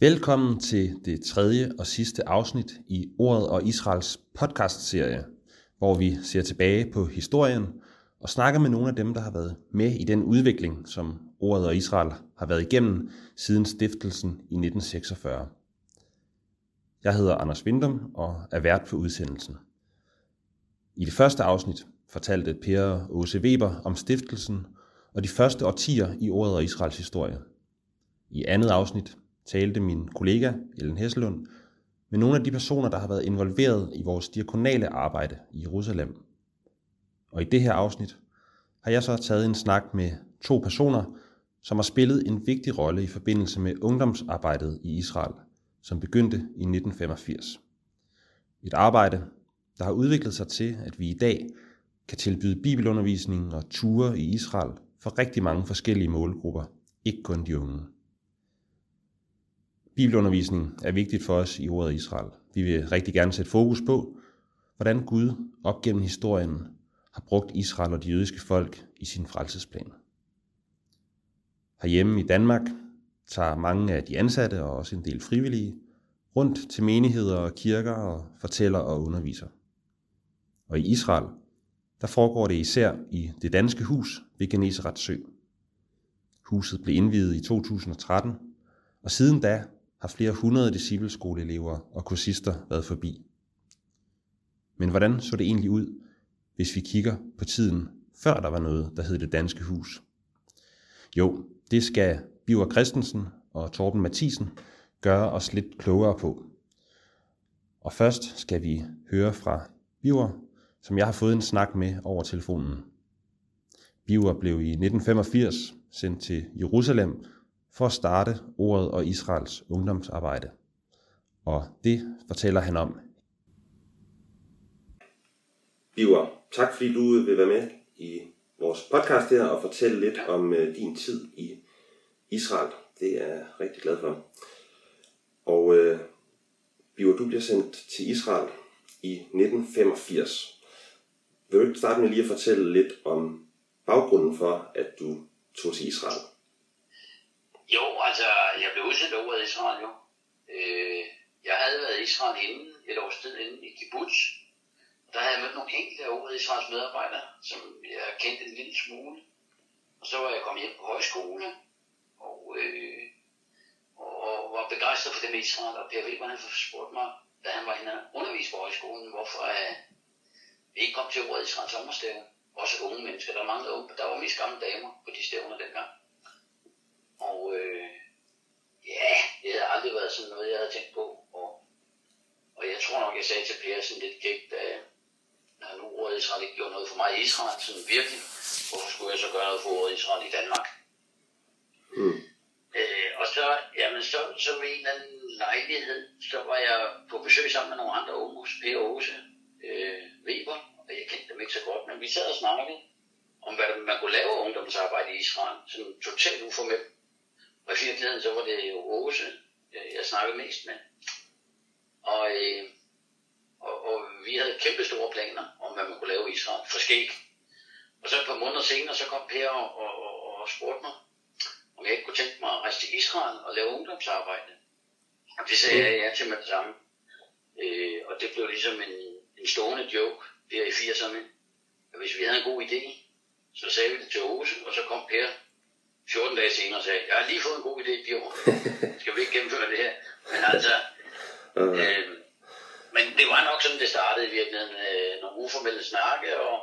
Velkommen til det tredje og sidste afsnit i Ordet og Israels podcastserie, hvor vi ser tilbage på historien og snakker med nogle af dem, der har været med i den udvikling, som Ordet og Israel har været igennem siden stiftelsen i 1946. Jeg hedder Anders Vindum og er vært på udsendelsen. I det første afsnit fortalte Per Åse Weber om stiftelsen og de første årtier i Ordet og Israels historie. I andet afsnit talte min kollega Ellen Hesselund med nogle af de personer, der har været involveret i vores diakonale arbejde i Jerusalem. Og i det her afsnit har jeg så taget en snak med to personer, som har spillet en vigtig rolle i forbindelse med ungdomsarbejdet i Israel, som begyndte i 1985. Et arbejde, der har udviklet sig til, at vi i dag kan tilbyde bibelundervisning og ture i Israel for rigtig mange forskellige målgrupper, ikke kun de unge. Bibelundervisning er vigtigt for os i ordet Israel. Vi vil rigtig gerne sætte fokus på, hvordan Gud op gennem historien har brugt Israel og de jødiske folk i sin frelsesplan. Herhjemme i Danmark tager mange af de ansatte og også en del frivillige rundt til menigheder og kirker og fortæller og underviser. Og i Israel, der foregår det især i det danske hus ved Geneserets Sø. Huset blev indviet i 2013, og siden da har flere hundrede discipleskoleelever og kursister været forbi. Men hvordan så det egentlig ud, hvis vi kigger på tiden, før der var noget, der hed det danske hus? Jo, det skal Biver Christensen og Torben Mathisen gøre os lidt klogere på. Og først skal vi høre fra Biver, som jeg har fået en snak med over telefonen. Biver blev i 1985 sendt til Jerusalem for at starte ordet og Israels ungdomsarbejde. Og det fortæller han om. Biver, tak fordi du vil være med i vores podcast her og fortælle lidt om øh, din tid i Israel. Det er jeg rigtig glad for. Og øh, Biver, du bliver sendt til Israel i 1985. Vil du ikke starte med lige at fortælle lidt om baggrunden for, at du tog til Israel? Jo, altså, jeg blev udsendt over i Israel jo. Øh, jeg havde været i Israel inden, et års tid inden i kibbutz. Der havde jeg mødt nogle enkelte over Israels medarbejdere, som jeg kendte en lille smule. Og så var jeg kommet hjem på højskole, og, øh, og, og var begejstret for det med Israel. Og Per Weber, han spurgte mig, da han var henne undervist på højskolen, hvorfor øh, vi ikke kom til ordet Israels sommerstævne. Også unge mennesker, der manglede unge. Der var mest gamle damer på de stævner dengang. Og øh, ja, det havde aldrig været sådan noget, jeg havde tænkt på. Og, og jeg tror nok, jeg sagde til Per sådan lidt gægt, at når nu ordet Israel ikke gjorde noget for mig i Israel, sådan virkelig, hvorfor skulle jeg så gøre noget for ordet Israel i Danmark? Mm. Øh, og så, jamen, så, så ved en eller anden lejlighed, så var jeg på besøg sammen med nogle andre unge hos Per Aarhus, øh, Weber, og jeg kendte dem ikke så godt, men vi sad og snakkede om, hvad man kunne lave ungdomsarbejde i Israel, sådan totalt uformelt. Og i virkeligheden, så var det jo jeg snakkede mest med. Og, øh, og, og vi havde kæmpe store planer om, hvad man kunne lave i Israel. For skæg. Og så et par måneder senere, så kom Per og, og, og, og spurgte mig, om jeg ikke kunne tænke mig at rejse til Israel og lave ungdomsarbejde. Og det sagde jeg ja til med det samme. Øh, og det blev ligesom en, en stående joke der i 80'erne. At hvis vi havde en god idé, så sagde vi det til Rose, og så kom Per 14 dage senere sagde, jeg har lige fået en god idé, Bjørn. Skal vi ikke gennemføre det her? Men altså, uh. øh, men det var nok sådan, det startede i virkeligheden. Øh, nogle uformelle snakke, og,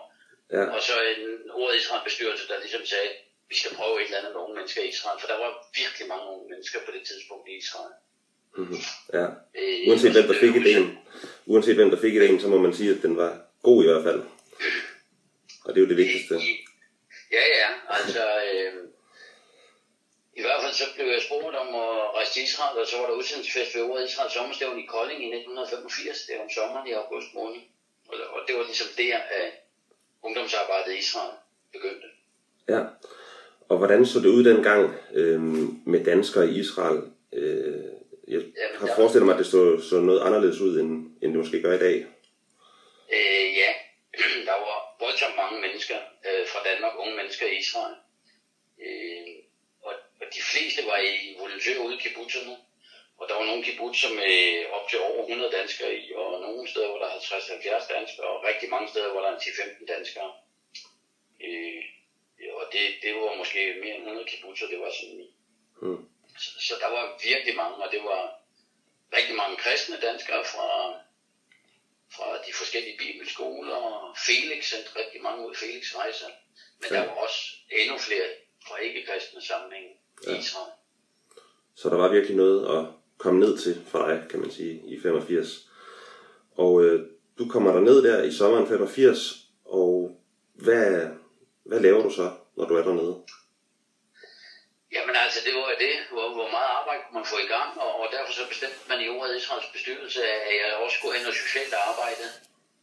ja. og så en ordet Israel bestyrelse, der ligesom sagde, vi skal prøve et eller andet med unge mennesker i Israel, for der var virkelig mange unge mennesker på det tidspunkt i Israel. Mm-hmm. Ja. Øh, uanset hvem der fik idéen, uanset hvem der fik idéen, så må man sige, at den var god i hvert fald. Og det er jo det vigtigste. Ja, ja. Altså, øh, i hvert fald så blev jeg spurgt om at rejse til Israel, og så var der udsendelsesfest ved ordet Israels sommerstævn i Kolding i 1985. Det var om sommeren i august måned. Og det var ligesom der, at ungdomsarbejdet i Israel begyndte. Ja, og hvordan så det ud dengang øh, med danskere i Israel? Øh, jeg Jamen, har forestillet mig, at det så, så noget anderledes ud, end, end det måske gør i dag. Øh, ja, der var voldsomt mange mennesker øh, fra Danmark, unge mennesker i Israel. Øh, de fleste var i volontører ude i kibbutzerne. Og der var nogle kibbutzer med op til over 100 danskere i, og nogle steder, hvor der er 50-70 danskere, og rigtig mange steder, hvor der er 10-15 danskere. Øh, og det, det var måske mere end 100 kibbutzer, det var sådan i. Mm. Så, så der var virkelig mange, og det var rigtig mange kristne danskere fra, fra de forskellige bibelskoler. Felix sendte rigtig mange ud Felix rejser. Men ja. der var også endnu flere fra ikke-kristne i ja. Israel. Så der var virkelig noget at komme ned til for dig, kan man sige, i 85. Og øh, du kommer der ned der i sommeren 85, og hvad, hvad laver du så, når du er dernede? Jamen altså, det var det, hvor, hvor meget arbejde kunne man få i gang, og, og derfor så bestemte man i ordet Israels bestyrelse, at jeg også skulle hen og socialt arbejde.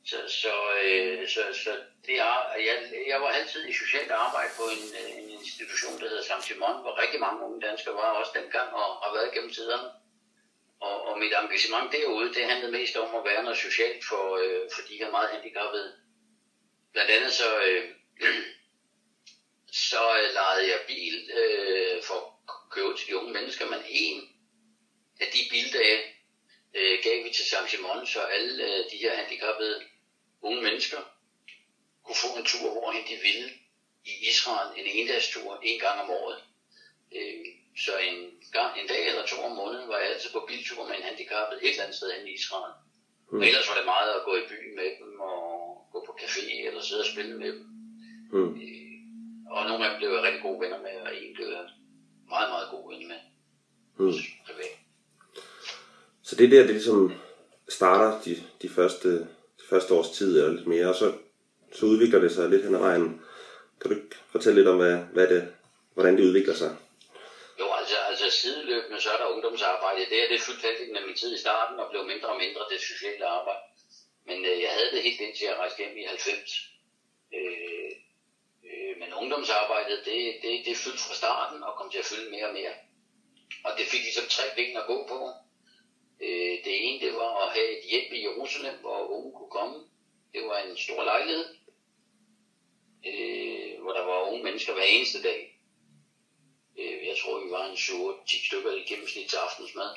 Så, så, øh, så, så det er, jeg, jeg var altid i socialt arbejde på en, øh, en institution, der hedder Saint Simon, hvor rigtig mange unge danskere var også dengang og har været gennem tiderne. Og, og mit engagement derude, det handlede mest om at være noget socialt for, øh, for de her meget handicappede. Blandt andet så, øh, så øh, lejede jeg bil øh, for at købe til de unge mennesker, men en af de bildage øh, gav vi til Saint Simon, så alle øh, de her handicappede unge mennesker kunne få en tur, hvorhen de ville i Israel, en endagstur, en gang om året. Øh, så en, gang, en dag eller to om måneden var jeg altid på biltur med en handicappet et eller andet sted i Israel. Mm. Og ellers var det meget at gå i byen med dem og gå på café eller sidde og spille med dem. Mm. Øh, og nogle af dem blev jeg rigtig gode venner med, og en blev jeg meget, meget gode venner med. Mm. Så det der, det ligesom starter de, de første første års tid eller lidt mere, og så, så udvikler det sig lidt hen ad vejen. Kan du fortælle lidt om, hvad, hvad det, hvordan det udvikler sig? Jo, altså, altså sideløbende, så er der ungdomsarbejde. Det er det fyldte halvdelen af min tid i starten, og blev mindre og mindre det sociale arbejde. Men øh, jeg havde det helt indtil jeg rejste hjem i 90. Øh, øh, men ungdomsarbejdet, det, det, det fyldte fra starten og kom til at fylde mere og mere. Og det fik ligesom tre ben at gå på. Det ene, det var at have et hjem i Jerusalem, hvor unge kunne komme. Det var en stor lejlighed, øh, hvor der var unge mennesker hver eneste dag. Øh, jeg tror, vi var en 7-10 stykker i gennemsnit til aftensmad.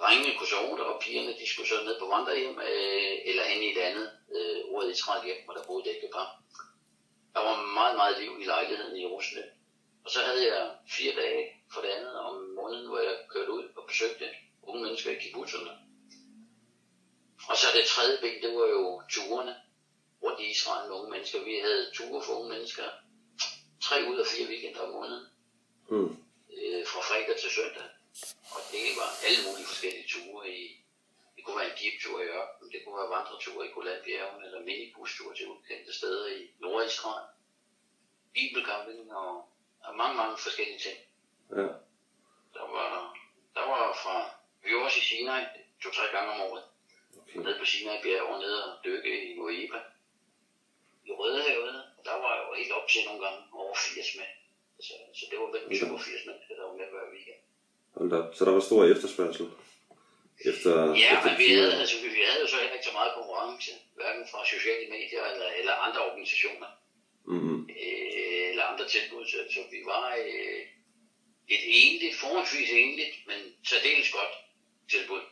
Drengene kunne sove der, og pigerne de skulle så ned på vandrehjem, øh, eller hen i et andet øh, ordet Israel hjem, hvor der boede et par. Der var meget, meget liv i lejligheden i Jerusalem. Og så havde jeg fire dage for det andet om måneden, hvor jeg kørte ud og besøgte unge mennesker i kibbutzerne. Og så det tredje ben, det var jo turene rundt i Israel med unge mennesker. Vi havde ture for unge mennesker tre ud af fire weekender om måneden. Mm. Øh, fra fredag til søndag. Og det var alle mulige forskellige ture i, det kunne være en jeeptur i ørkenen, det kunne være vandreture i Golanbjergene, eller minibustur til ukendte steder i Nordisrael. Bibelcamping og, og mange, mange forskellige ting. Ja. Der var, der var fra vi var også i Sinai to-tre gange om året. Okay. Nede på Sinai bjerg og nede og dykke i Moeba. I Rødehavet, der var jo helt op til nogle gange over 80 med. Så, så det var vel 87 mænd, der var med hver weekend. Så der var stor efterspørgsel? Efter, ja, efter men vi havde, altså, vi, vi havde jo så heller ikke så meget konkurrence, hverken fra sociale medier eller, eller andre organisationer. Mm-hmm. Øh, eller andre tilbud. Så, så vi var øh, et enligt, forholdsvis enligt, men særdeles godt tilbud.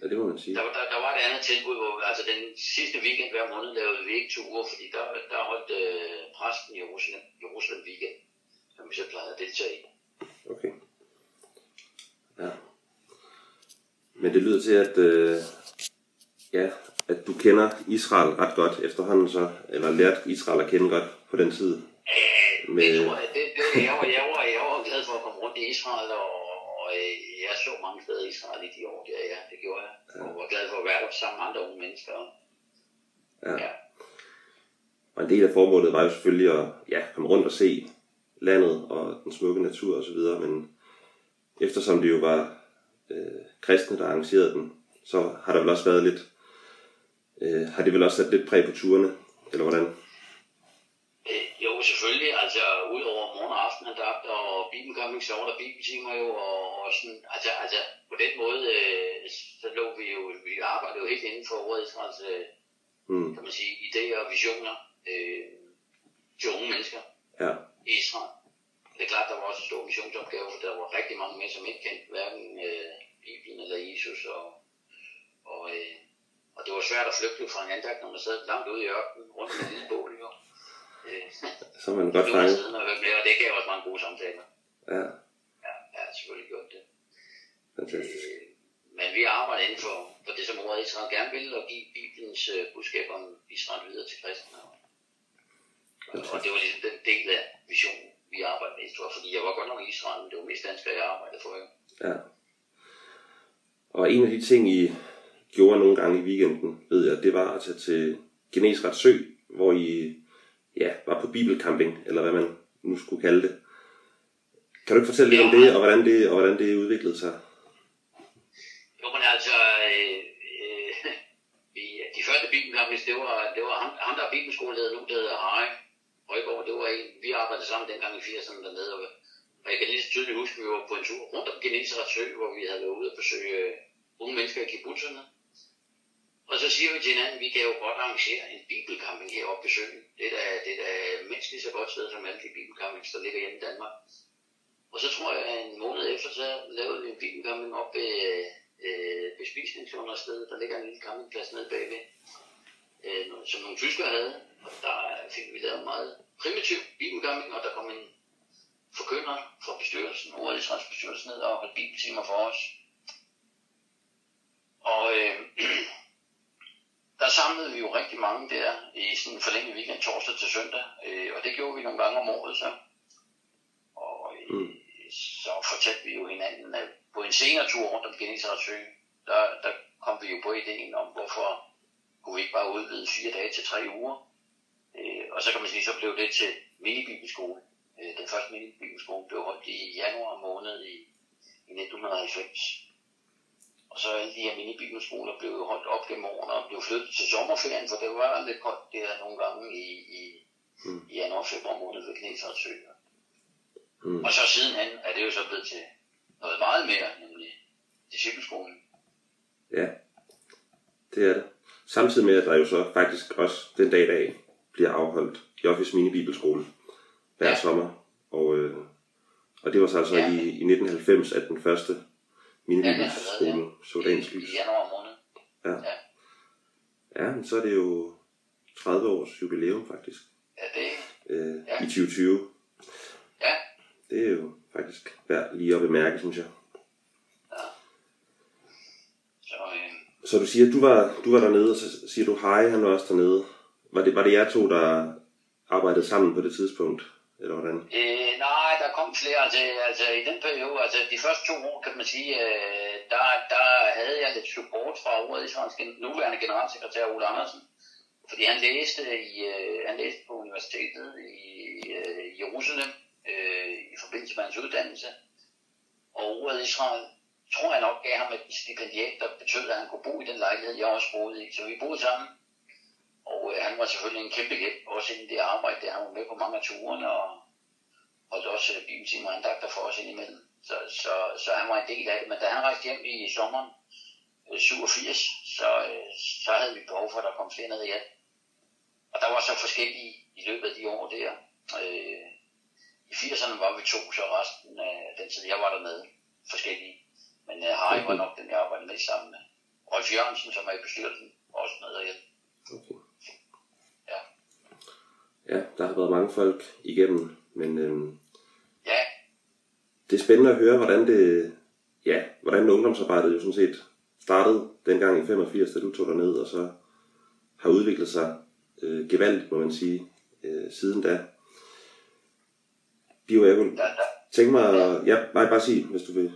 Ja, det må man sige. Der, der, der var et andet tilbud, hvor altså den sidste weekend hver måned lavede vi ikke ture, fordi der, der holdt øh, præsten i Jerusalem, Jerusalem weekend, som vi så plejede at deltage i. Okay. Ja. Men det lyder til, at, øh, ja, at du kender Israel ret godt efterhånden så, eller lært Israel at kende godt på den tid. Øh, med... det tror jeg, det, det, jeg, var, jeg, var, jeg var glad for at komme rundt i Israel og og øh, så mange steder i Israel i de år der, ja, det gjorde jeg. Ja. Og var glad for at være der sammen med andre unge mennesker. Ja. ja. Og en del af formålet var jo selvfølgelig at ja, komme rundt og se landet og den smukke natur og så videre, men eftersom det jo var øh, kristne, der arrangerede den, så har der vel også været lidt, øh, har det vel også sat lidt præg på turene, eller hvordan? Jo, selvfølgelig. Altså, udover morgen og aftenandagt og bibelgømning, så var der bibeltimer jo, og, og sådan, altså, altså, på den måde, øh, så lå vi jo, vi arbejdede jo helt inden for ordet Israels, altså, mm. kan man sige, idéer og visioner øh, til unge mennesker ja. i Israel. Det er klart, der var også en stor missionsopgave, for der var rigtig mange med, som ikke kendte hverken øh, Bibelen eller Jesus, og, og, øh, og det var svært at flygte fra en andagt, når man sad langt ude i ørkenen rundt med en lille bål Øh, Så er man godt det fanget. og det gav også mange gode samtaler. Ja, Ja, jeg har selvfølgelig gjort det. fantastisk. Øh, Men vi arbejder inden for, for det, som ordet Israel gerne vil, og give Bibelens øh, budskab om Israel videre til kristne. Og, og det var ligesom den del af missionen, vi arbejdede med. tror jeg, Fordi jeg var godt nok i Israel, men det var mest danskere, jeg arbejdede for. Ja. Og en af de ting, I gjorde nogle gange i weekenden, ved jeg, det var at tage til Genesret Sø, hvor I ja, var på bibelcamping, eller hvad man nu skulle kalde det. Kan du ikke fortælle lidt om det, og hvordan det, og hvordan det udviklede sig? Jo, men altså, øh, øh, vi, de første bibelkampe, det var, det var ham, ham der er bibelskoleleder nu, der hedder Harry Højgaard. Det var en, vi arbejdede sammen dengang i 80'erne dernede, og, og jeg kan lige så tydeligt huske, at vi var på en tur rundt om Geneseret Sø, hvor vi havde været ude at besøge øh, unge mennesker i kibbutzerne. Og så siger vi til hinanden, vi kan jo godt arrangere en bibelcamping heroppe ved søen. Det er da, det er da mindst lige så godt sted som alle de bibelcampings, der ligger hjemme i Danmark. Og så tror jeg, at en måned efter, så lavede vi en bibelcamping op ved øh, bespisningsunderstedet. Der ligger en lille campingplads nede bagved, øh, som nogle tyskere havde. Og der fik vi lavet en meget primitiv bibelcamping, og der kom en forkynder fra bestyrelsen, ordet ned og holdt bibeltimer for os. Og øh, der samlede vi jo rigtig mange der i sådan en forlænget weekend, torsdag til søndag. Øh, og det gjorde vi nogle gange om året så. Og øh, Mm. så fortalte vi jo hinanden, at på en senere tur rundt om Genesarets sø, der, der kom vi jo på ideen om, hvorfor kunne vi ikke bare udvide fire dage til tre uger. Øh, og så kan man sige, så blev det til minibibelskole. Øh, den første minibibelskole blev holdt i januar måned i, i 1990. Og så alle de her minibibelskoler blev jo holdt op gennem årene og blev flyttet til sommerferien, for det var lidt koldt der nogle gange i, i, Mm. i januar og februar måned ved Knesets sø. Mm. Og så sidenhen er det jo så blevet til noget meget mere, nemlig discipleskolen. Ja, det er det. Samtidig med, at der jo så faktisk også den dag i dag bliver afholdt i Office Mini Bibelskole hver Ja. sommer. Og, øh, og det var så altså Ja. i, i 1990, at den første mini Ja, så dagens I, lys. I januar måned. Ja, men så er det jo 30 års jubilæum faktisk Ja, det, øh, Ja. i 2020. ja, Det er jo faktisk værd lige at bemærke, synes jeg. så øh, Så du siger, at du var, du var dernede, og så siger du, hej, han var også dernede. Var det, var det jer to, der arbejdede sammen på det tidspunkt? Eller hvordan? Øh, nej, der kom flere. Altså, altså i den periode, altså de første to år, kan man sige, øh, der, der havde jeg lidt support fra ordet Israels nuværende generalsekretær Ole Andersen. Fordi han læste, i, øh, han læste på universitetet i øh, Jerusalem øh, i forbindelse med hans uddannelse. Og ordet Israel, tror jeg nok, gav ham et stipendiat, der betød, at han kunne bo i den lejlighed, jeg også boede i. Så vi boede sammen. Og øh, han var selvfølgelig en kæmpe hjælp, også inden det arbejde, der han var med på mange af turene, og holdt også øh, bibeltimer og andagter for os indimellem. Så, så, så han var en del af det. Men da han rejste hjem i sommeren øh, 87, så, øh, så havde vi behov for, at der kom flere ned igen. Og der var så forskellige i løbet af de år der. Øh, I 80'erne var vi to, så resten af den tid, jeg var dernede, forskellige. Men øh, Harry var nok den, jeg arbejdede mest sammen med. Rolf Jørgensen, som er i bestyrelsen, også nede hjælpe. Okay. Ja. Der har været mange folk igennem, men øhm, Ja, det er spændende at høre, hvordan det, ja, hvordan ungdomsarbejdet jo sådan set startede dengang i 85, da du tog dig ned, og så har udviklet sig øh, gevaldigt, må man sige, øh, siden da. Bio, jeg kunne tænke mig, ja, nej, bare sige, hvis du vil.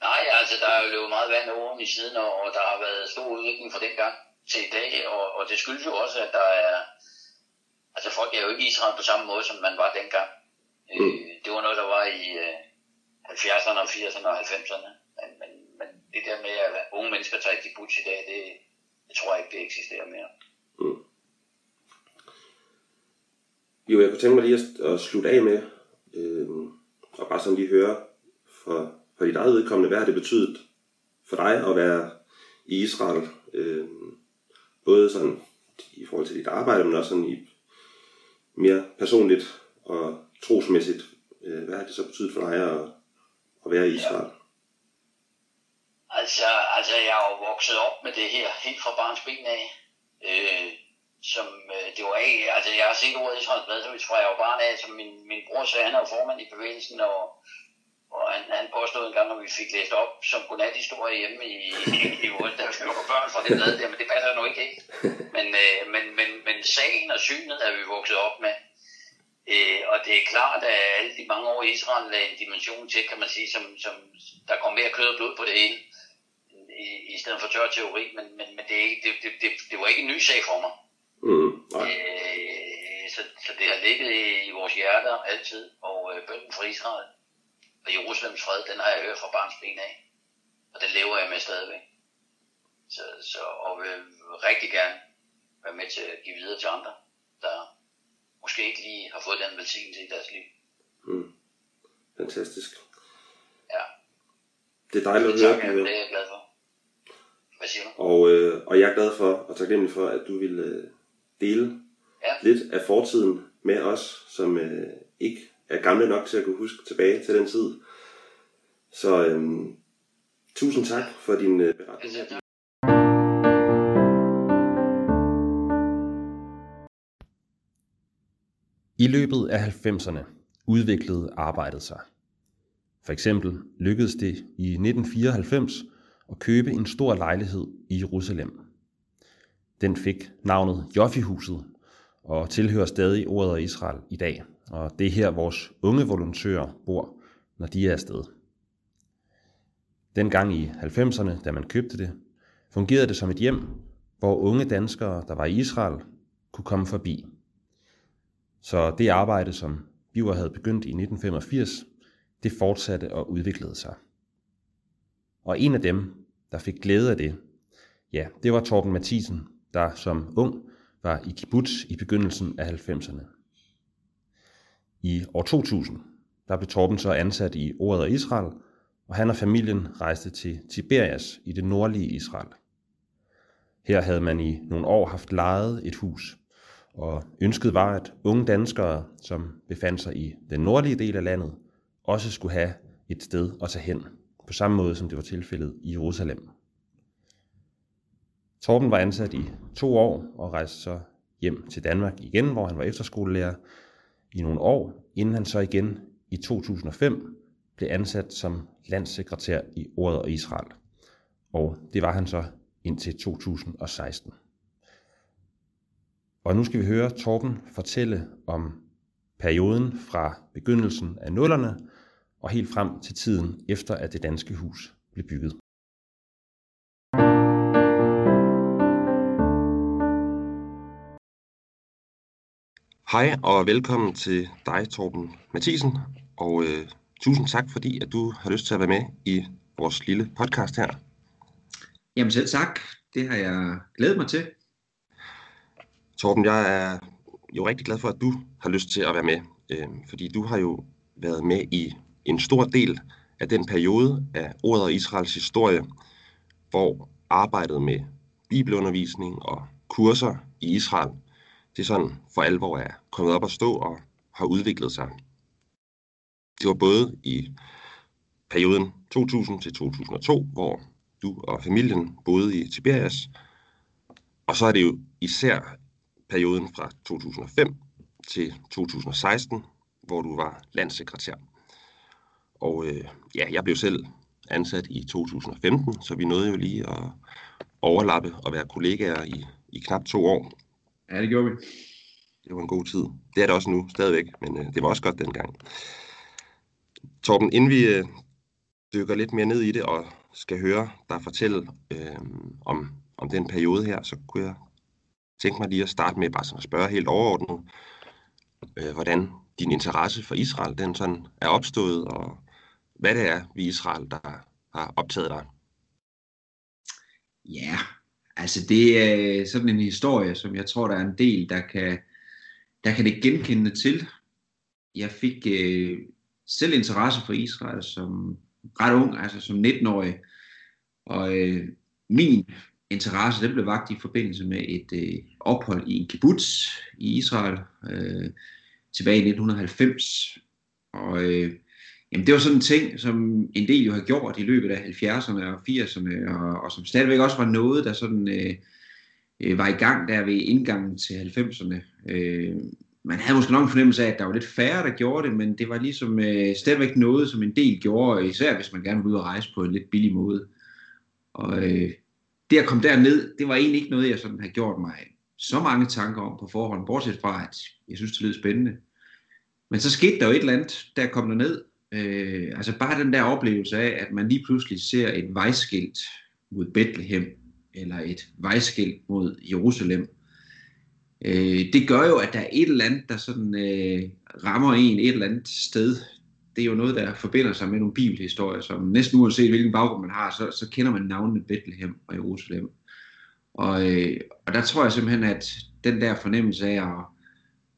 Nej, altså der er jo løbet meget vand over i siden, og, og der har været stor udvikling fra dengang til i dag, og, og det skyldes jo også, at der er, altså folk er jo ikke i Israel på samme måde, som man var dengang. Mm. Øh, det var noget, der var i øh, 70'erne og 80'erne og 90'erne, men, men, men det der med, at unge mennesker tager i kibbutz i dag, det, det tror jeg ikke, det eksisterer mere. Jo, jeg kunne tænke mig lige at, at slutte af med, øh, og bare sådan lige høre for, for dit eget vedkommende, hvad har det betydet for dig at være i Israel? Øh, både sådan i forhold til dit arbejde, men også sådan i mere personligt og trosmæssigt. Øh, hvad har det så betydet for dig at, at være i Israel? Altså, altså, jeg er jo vokset op med det her helt fra barns ben af. Øh, som øh, det var af, altså jeg har set ordet Israels Blad, fra jeg var barn af, som min, min bror sagde, han er jo formand i bevægelsen, og, og han, han påstod en gang, at vi fik læst op som godnathistorie hjemme i, i, i vores, da vi var børn fra det blad der, men det passer nu ikke, ikke? Men, øh, men, men, men sagen og synet er vi vokset op med. Øh, og det er klart, at alle de mange år i Israel lagde en dimension til, kan man sige, som, som der kom mere kød og blod på det hele, i, i stedet for tør teori, men, men, men det, det, det, det, det var ikke en ny sag for mig. Mm, øh, så, så det har ligget i, i vores hjerter altid, og øh, bønden for Israel og Jerusalems fred, den har jeg hørt fra barns ben af, og den lever jeg med stadigvæk. Så, så, og vil rigtig gerne være med til at give videre til andre, der måske ikke lige har fået den velsignelse i deres liv. Mm. Fantastisk. Ja. Det er dejligt at Det, høre. takker jeg, Pia. det er jeg glad for. Hvad siger du? Og, øh, og jeg er glad for og taknemmelig for, at du vil øh, dele Ja. lidt af fortiden med os, som øh, ikke er gamle nok til at kunne huske tilbage til den tid. Så øh, tusind tak for din øh, beretning. Altså, I løbet af 90'erne udviklede arbejdet sig. For eksempel lykkedes det i 1994 at købe en stor lejlighed i Jerusalem. Den fik navnet Joffi-huset og tilhører stadig ordet af Israel i dag. Og det er her vores unge volontører bor, når de er afsted. Dengang i 90'erne, da man købte det, fungerede det som et hjem, hvor unge danskere, der var i Israel, kunne komme forbi. Så det arbejde, som Biver havde begyndt i 1985, det fortsatte og udviklede sig. Og en af dem, der fik glæde af det, ja, det var Torben Mathisen, der som ung var i kibbutz i begyndelsen af 90'erne. I år 2000, der blev Torben så ansat i Ordet af Israel, og han og familien rejste til Tiberias i det nordlige Israel. Her havde man i nogle år haft lejet et hus, og ønsket var, at unge danskere, som befandt sig i den nordlige del af landet, også skulle have et sted at tage hen, på samme måde som det var tilfældet i Jerusalem. Torben var ansat i to år og rejste så hjem til Danmark igen, hvor han var efterskolelærer i nogle år, inden han så igen i 2005 blev ansat som landssekretær i Ordet og Israel. Og det var han så indtil 2016. Og nu skal vi høre Torben fortælle om perioden fra begyndelsen af nullerne og helt frem til tiden efter, at det danske hus blev bygget. Hej og velkommen til dig, Torben Mathisen, og øh, tusind tak, fordi at du har lyst til at være med i vores lille podcast her. Jamen selv tak. Det har jeg glædet mig til. Torben, jeg er jo rigtig glad for, at du har lyst til at være med, øh, fordi du har jo været med i en stor del af den periode af ordet og Israels historie, hvor arbejdet med bibelundervisning og kurser i Israel, det sådan for alvor er kommet op at stå og har udviklet sig. Det var både i perioden 2000 til 2002, hvor du og familien boede i Tiberias, og så er det jo især perioden fra 2005 til 2016, hvor du var landssekretær. Og øh, ja, jeg blev selv ansat i 2015, så vi nåede jo lige at overlappe og være kollegaer i, i knap to år. Ja, det gjorde vi. Det var en god tid. Det er det også nu stadigvæk, men øh, det var også godt dengang. Torben, inden vi øh, dykker lidt mere ned i det og skal høre dig fortælle øh, om, om den periode her, så kunne jeg tænke mig lige at starte med bare sådan at spørge helt overordnet, øh, hvordan din interesse for Israel den sådan er opstået, og hvad det er ved Israel, der har optaget dig. Ja, altså det er sådan en historie, som jeg tror, der er en del, der kan, der kan det genkende til. Jeg fik øh, selv interesse for Israel som ret ung, altså som 19-årig. Og øh, min interesse, den blev vagt i forbindelse med et øh, ophold i en kibbutz i Israel øh, tilbage i 1990. Og øh, Jamen det var sådan en ting, som en del jo har gjort i løbet af 70'erne og 80'erne, og, og som stadigvæk også var noget, der sådan øh, øh var i gang der ved indgangen til 90'erne. Øh, man havde måske nok en fornemmelse af, at der var lidt færre, der gjorde det, men det var ligesom øh, stadigvæk noget, som en del gjorde, især hvis man gerne ville ud og rejse på en lidt billig måde. Og øh, det at komme derned, det var egentlig ikke noget, jeg sådan har gjort mig så mange tanker om på forhånd, bortset fra, at jeg synes, det lød spændende. Men så skete der jo et eller andet, der kom der ned. Øh, altså bare den der oplevelse af, at man lige pludselig ser et vejskilt mod Bethlehem, eller et vejskilt mod Jerusalem. Øh, det gør jo, at der er et eller andet, der sådan øh, rammer en et eller andet sted. Det er jo noget, der forbinder sig med nogle bibelhistorier, som næsten uanset hvilken baggrund man har, så, så kender man navnene Bethlehem og Jerusalem. Og, øh, og der tror jeg simpelthen, at den der fornemmelse af at,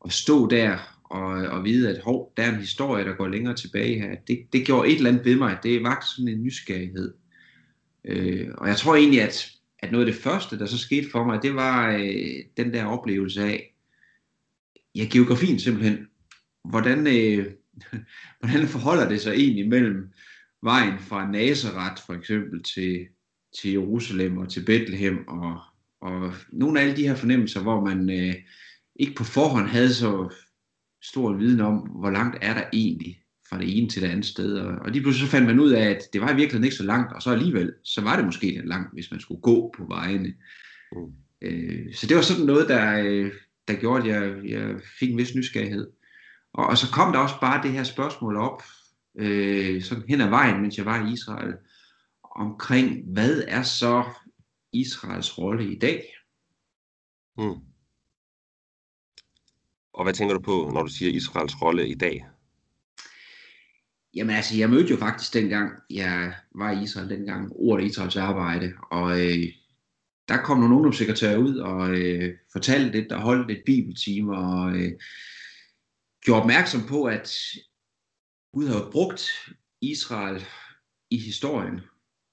at stå der og, og vide, at hov, der er en historie, der går længere tilbage her, det, det gjorde et eller andet ved mig. Det var sådan en nysgerrighed. Øh, og jeg tror egentlig, at, at noget af det første, der så skete for mig, det var øh, den der oplevelse af, ja, geografien simpelthen. Hvordan, øh, hvordan forholder det sig egentlig mellem vejen fra Nazareth for eksempel til, til Jerusalem og til Bethlehem og, og nogle af alle de her fornemmelser, hvor man øh, ikke på forhånd havde så stor viden om, hvor langt er der egentlig fra det ene til det andet sted. Og, og lige pludselig så fandt man ud af, at det var i virkeligheden ikke så langt, og så alligevel, så var det måske lidt langt, hvis man skulle gå på vejene. Mm. Øh, så det var sådan noget, der, øh, der gjorde, at jeg, jeg fik en vis nysgerrighed. Og, og så kom der også bare det her spørgsmål op, øh, sådan hen ad vejen, mens jeg var i Israel, omkring, hvad er så Israels rolle i dag? Mm. Og hvad tænker du på, når du siger Israels rolle i dag? Jamen altså, jeg mødte jo faktisk dengang, jeg var i Israel dengang, ordet Israels arbejde, og øh, der kom nogle ungdomssekretærer ud og øh, fortalte lidt, der holdt et bibeltime, og øh, gjorde opmærksom på, at Gud har brugt Israel i historien,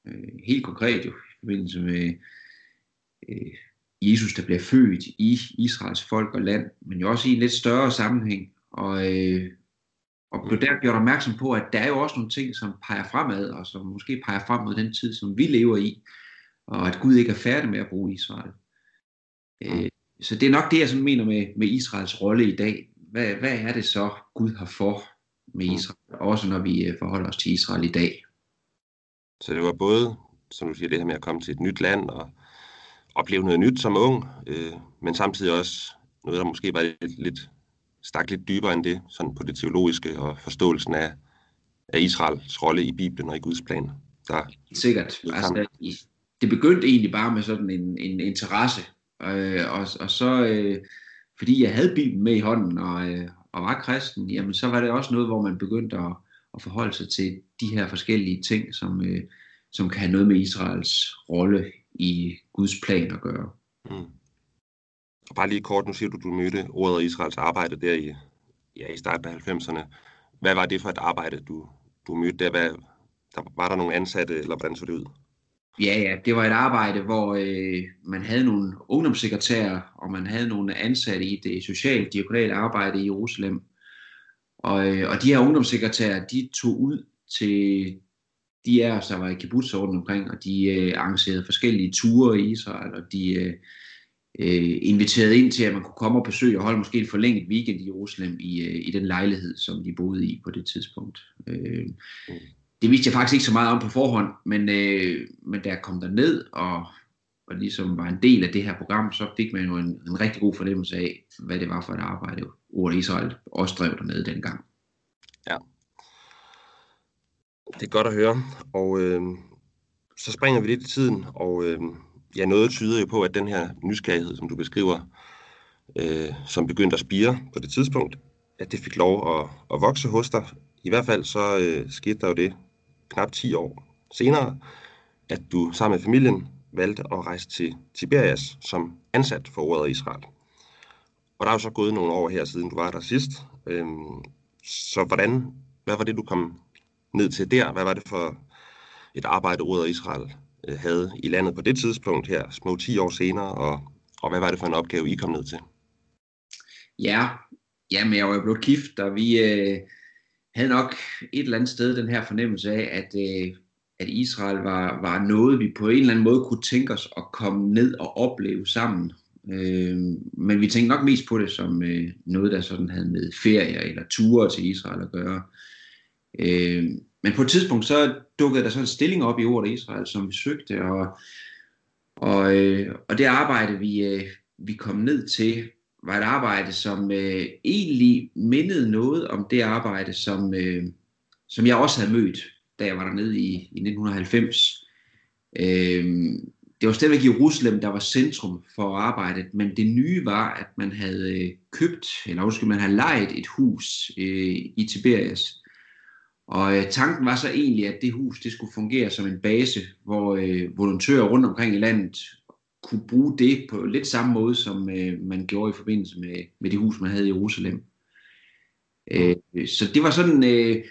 øh, helt konkret jo, i forbindelse med øh, Jesus, der bliver født i Israels folk og land, men jo også i en lidt større sammenhæng. Og, øh, og blev der gjort opmærksom på, at der er jo også nogle ting, som peger fremad, og som måske peger frem mod den tid, som vi lever i, og at Gud ikke er færdig med at bruge Israel. Øh, så det er nok det, jeg sådan mener med, med Israels rolle i dag. Hvad, hvad er det så, Gud har for med Israel, også når vi øh, forholder os til Israel i dag? Så det var både, som du siger, det her med at komme til et nyt land og opleve noget nyt som ung, øh, men samtidig også noget, der måske var lidt, lidt stak lidt dybere end det, sådan på det teologiske og forståelsen af, af Israels rolle i Bibelen og i Guds plan. Der, Sikkert. Altså, det begyndte egentlig bare med sådan en, en interesse, øh, og, og så øh, fordi jeg havde Bibelen med i hånden og, øh, og var kristen, jamen så var det også noget, hvor man begyndte at, at forholde sig til de her forskellige ting, som, øh, som kan have noget med Israels rolle i Guds plan at gøre. Mm. Og bare lige kort, nu siger du, du mødte ordet Israels arbejde der i, ja, i starten af 90'erne. Hvad var det for et arbejde, du, du mødte der? Hvad, der? Var der nogle ansatte, eller hvordan så det ud? Ja, ja, det var et arbejde, hvor øh, man havde nogle ungdomssekretærer, og man havde nogle ansatte i det socialt diakonale arbejde i Jerusalem. Og, øh, og de her ungdomssekretærer, de tog ud til de er altså, der var i kibbutz rundt omkring, og de øh, arrangerede forskellige ture i Israel, og de øh, øh, inviterede ind til, at man kunne komme og besøge og holde måske en forlænget weekend i Jerusalem i, øh, i den lejlighed, som de boede i på det tidspunkt. Øh, det vidste jeg faktisk ikke så meget om på forhånd, men, øh, men da jeg kom der ned og, og ligesom var en del af det her program, så fik man jo en, en rigtig god fornemmelse af, hvad det var for et arbejde, ordet Israel også drev dernede dengang. Ja, det er godt at høre. Og øh, så springer vi lidt i tiden, og øh, ja, noget tyder jo på, at den her nysgerrighed, som du beskriver, øh, som begyndte at spire på det tidspunkt, at det fik lov at, at vokse hos dig. I hvert fald så øh, skete der jo det knap 10 år senere, at du sammen med familien valgte at rejse til Tiberias som ansat for ordet Israel. Og der er jo så gået nogle år her, siden du var der sidst. Øhm, så hvordan, hvad var det, du kom ned til der? Hvad var det for et arbejde, ordet Israel øh, havde i landet på det tidspunkt her, små 10 år senere, og, og hvad var det for en opgave, I kom ned til? Ja, men jeg var jo blevet gift, og vi øh, havde nok et eller andet sted den her fornemmelse af, at, øh, at Israel var, var noget, vi på en eller anden måde kunne tænke os at komme ned og opleve sammen. Øh, men vi tænkte nok mest på det som øh, noget, der sådan havde med ferier eller ture til Israel at gøre. Øh, Øh, men på et tidspunkt så dukkede der sådan en stilling op i ordet Israel, som vi søgte, og, og, øh, og det arbejde, vi, øh, vi kom ned til, var et arbejde, som øh, egentlig mindede noget om det arbejde, som, øh, som jeg også havde mødt, da jeg var dernede i, i 1990. Øh, det var stadigvæk Jerusalem, der var centrum for arbejdet, men det nye var, at man havde øh, købt, eller undskyld, man havde lejet et hus øh, i Tiberias. Og øh, tanken var så egentlig, at det hus det skulle fungere som en base, hvor øh, volontører rundt omkring i landet kunne bruge det på lidt samme måde, som øh, man gjorde i forbindelse med, med det hus, man havde i Jerusalem. Øh, så det var sådan øh,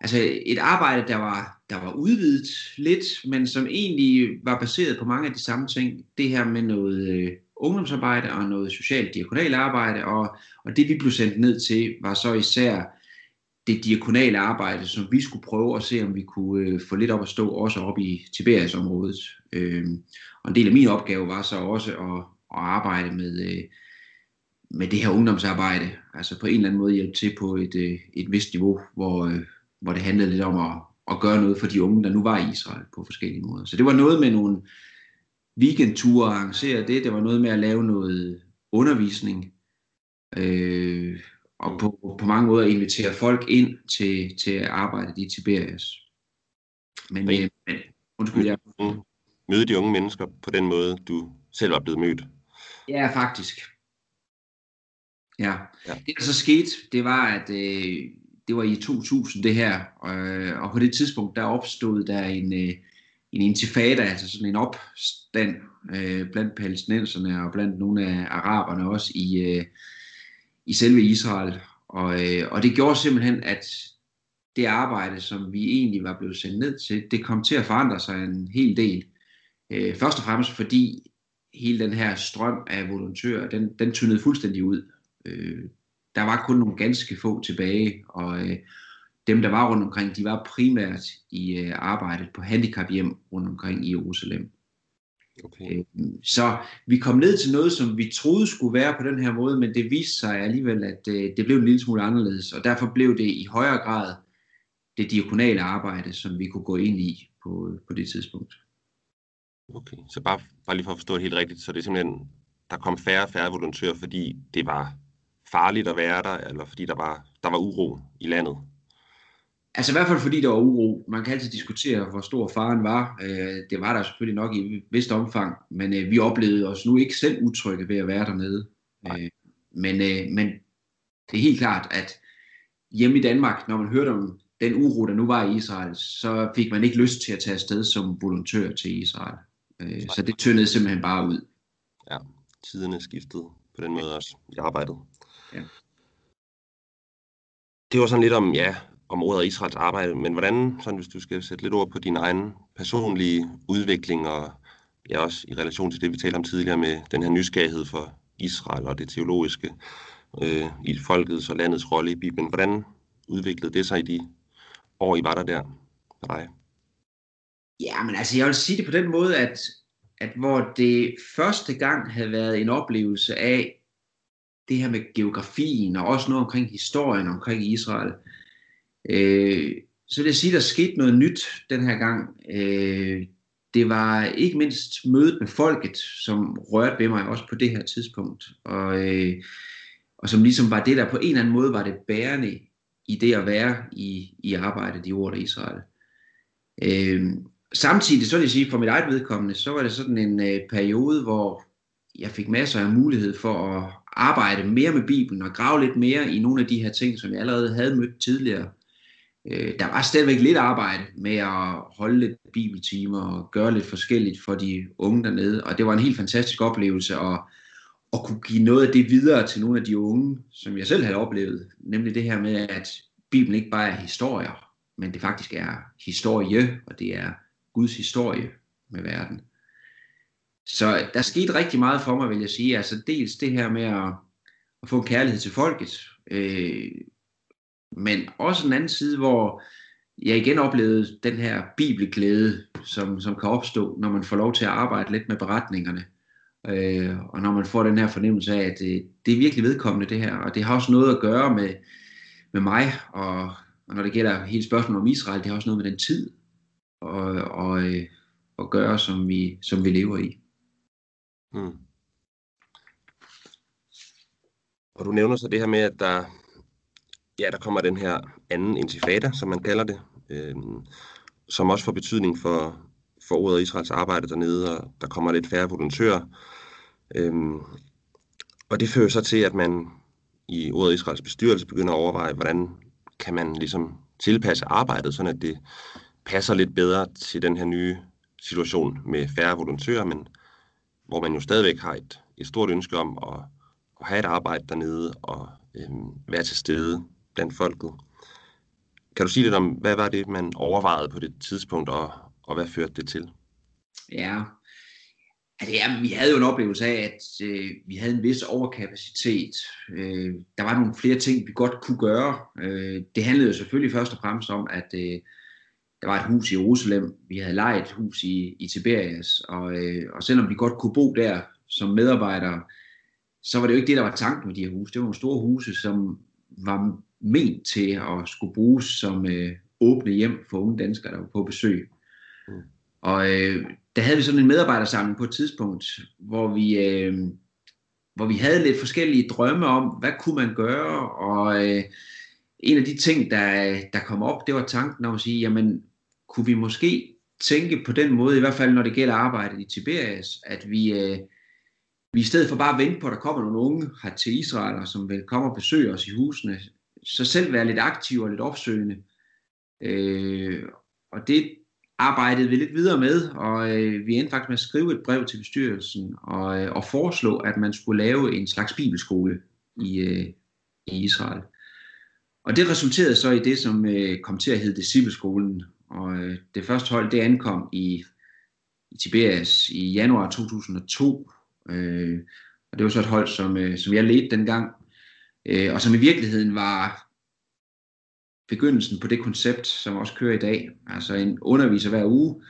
altså et arbejde, der var, der var udvidet lidt, men som egentlig var baseret på mange af de samme ting. Det her med noget øh, ungdomsarbejde og noget socialt diakonalt arbejde, og, og det vi blev sendt ned til, var så især det diakonale arbejde, som vi skulle prøve at se, om vi kunne øh, få lidt op at stå, også op i Tiberiasområdet. Øh, og en del af min opgave var så også at, at arbejde med, øh, med det her ungdomsarbejde, altså på en eller anden måde hjælpe til på et, øh, et vist niveau, hvor, øh, hvor det handlede lidt om at, at gøre noget for de unge, der nu var i Israel på forskellige måder. Så det var noget med nogle weekendture at arrangere det, det var noget med at lave noget undervisning, øh, og på, på mange måder invitere folk ind til, til at arbejde i Tiberias. Men, men, men undskyld, jeg... Mm. Møde de unge mennesker på den måde, du selv var blevet mødt? Ja, faktisk. Ja. ja. Det, der så skete, det var, at øh, det var i 2000 det her, øh, og på det tidspunkt, der opstod der en, øh, en intifada, altså sådan en opstand øh, blandt palæstinenserne og blandt nogle af araberne også i, øh, i selve Israel. Og, øh, og det gjorde simpelthen, at det arbejde, som vi egentlig var blevet sendt ned til, det kom til at forandre sig en hel del. Øh, først og fremmest fordi hele den her strøm af volontører, den, den tyndede fuldstændig ud. Øh, der var kun nogle ganske få tilbage, og øh, dem, der var rundt omkring, de var primært i øh, arbejdet på handicaphjem rundt omkring i Jerusalem. Okay. Øh, så vi kom ned til noget, som vi troede skulle være på den her måde, men det viste sig alligevel, at øh, det blev en lille smule anderledes, og derfor blev det i højere grad det diakonale arbejde, som vi kunne gå ind i på, på det tidspunkt. Okay, så bare, bare lige for at forstå det helt rigtigt, så det er simpelthen, der kom færre og færre volontører, fordi det var farligt at være der, eller fordi der var, der var uro i landet? Altså i hvert fald fordi der var uro. Man kan altid diskutere, hvor stor faren var. Øh, det var der selvfølgelig nok i et vist omfang, men øh, vi oplevede os nu ikke selv utrygge ved at være dernede. Øh, men, men det er helt klart, at hjemme i Danmark, når man hørte om den uro, der nu var i Israel, så fik man ikke lyst til at tage afsted som volontør til Israel. Så det tyndede simpelthen bare ud. Ja, tiderne skiftede på den måde også i arbejdet. Ja. Det var sådan lidt om, ja, om ordet Israels arbejde, men hvordan, sådan hvis du skal sætte lidt ord på din egen personlige udvikling, og ja, også i relation til det, vi talte om tidligere med den her nysgerrighed for Israel og det teologiske øh, i folkets og landets rolle i Bibelen. Hvordan udviklede det sig i de år, I var der der for dig? Ja, men altså jeg vil sige det på den måde, at, at hvor det første gang havde været en oplevelse af det her med geografien, og også noget omkring historien omkring Israel, øh, Øh, så vil jeg sige, at der skete noget nyt den her gang. Øh, det var ikke mindst mødet med folket, som rørte ved mig også på det her tidspunkt, og, øh, og som ligesom var det, der på en eller anden måde var det bærende i det at være i, i arbejdet i ordet Israel. Øh, samtidig, så vil jeg sige, for mit eget vedkommende, så var det sådan en øh, periode, hvor jeg fik masser af mulighed for at arbejde mere med Bibelen og grave lidt mere i nogle af de her ting, som jeg allerede havde mødt tidligere. Øh, der var stadigvæk lidt arbejde med at holde lidt bibeltimer og gøre lidt forskelligt for de unge dernede, og det var en helt fantastisk oplevelse at, at kunne give noget af det videre til nogle af de unge, som jeg selv havde oplevet, nemlig det her med, at Bibelen ikke bare er historier, men det faktisk er historie, og det er Guds historie med verden. Så der skete rigtig meget for mig, vil jeg sige. Altså dels det her med at, at få en kærlighed til folket, øh, men også en anden side, hvor jeg igen oplevede den her bibelglæde, som, som kan opstå, når man får lov til at arbejde lidt med beretningerne. Øh, og når man får den her fornemmelse af, at det, det er virkelig vedkommende det her, og det har også noget at gøre med, med mig, og, og når det gælder hele spørgsmålet om Israel, det har også noget med den tid og, og, øh, at gøre, som vi, som vi lever i. Hmm. Og du nævner så det her med, at der, ja, der kommer den her anden intifada, som man kalder det, øh, som også får betydning for, for ordet Israels arbejde dernede, og der kommer lidt færre volontører. Øh, og det fører så til, at man i ordet Israels bestyrelse begynder at overveje, hvordan kan man ligesom tilpasse arbejdet, sådan at det passer lidt bedre til den her nye situation med færre volontører, men hvor man jo stadigvæk har et, et stort ønske om at, at have et arbejde dernede og øhm, være til stede blandt folket. Kan du sige lidt om, hvad var det, man overvejede på det tidspunkt, og, og hvad førte det til? Ja, altså, ja vi havde jo en oplevelse af, at øh, vi havde en vis overkapacitet. Øh, der var nogle flere ting, vi godt kunne gøre. Øh, det handlede jo selvfølgelig først og fremmest om, at øh, der var et hus i Jerusalem. Vi havde lejet et hus i, i Tiberias, og, øh, og selvom vi godt kunne bo der som medarbejdere, så var det jo ikke det, der var tanken med de her huse. Det var nogle store huse, som var ment til at skulle bruges som øh, åbne hjem for unge danskere, der var på besøg. Mm. Og øh, der havde vi sådan en medarbejdersamling på et tidspunkt, hvor vi, øh, hvor vi havde lidt forskellige drømme om, hvad kunne man gøre, og øh, en af de ting, der, der kom op, det var tanken om at sige, jamen, kunne vi måske tænke på den måde, i hvert fald når det gælder arbejdet i Tiberias, at vi, øh, vi i stedet for bare at vente på, at der kommer nogle unge her til Israel, som vil komme og besøge os i husene, så selv være lidt aktiv og lidt opsøgende. Øh, og det arbejdede vi lidt videre med, og øh, vi endte faktisk med at skrive et brev til bestyrelsen og, øh, og foreslå, at man skulle lave en slags bibelskole i, øh, i Israel. Og det resulterede så i det, som øh, kom til at hedde Discipleskolen. Og øh, det første hold, det ankom i, i Tiberias i januar 2002. Øh, og det var så et hold, som, øh, som jeg ledte dengang, øh, og som i virkeligheden var begyndelsen på det koncept, som også kører i dag. Altså en underviser hver uge.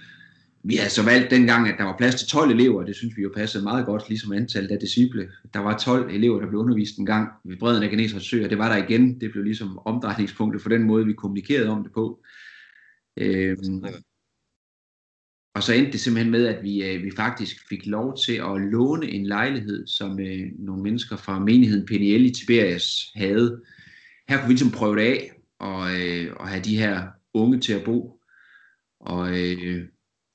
Vi havde så valgt dengang, at der var plads til 12 elever, det synes vi jo passede meget godt, ligesom antallet af disciple. Der var 12 elever, der blev undervist en gang ved bredden af Genesrets sø, og det var der igen. Det blev ligesom omdrejningspunktet for den måde, vi kommunikerede om det på. Øhm, og så endte det simpelthen med, at vi, øh, vi faktisk fik lov til at låne en lejlighed, som øh, nogle mennesker fra menigheden PNL i Tiberias havde. Her kunne vi ligesom prøve det af, og, øh, og have de her unge til at bo. Og øh,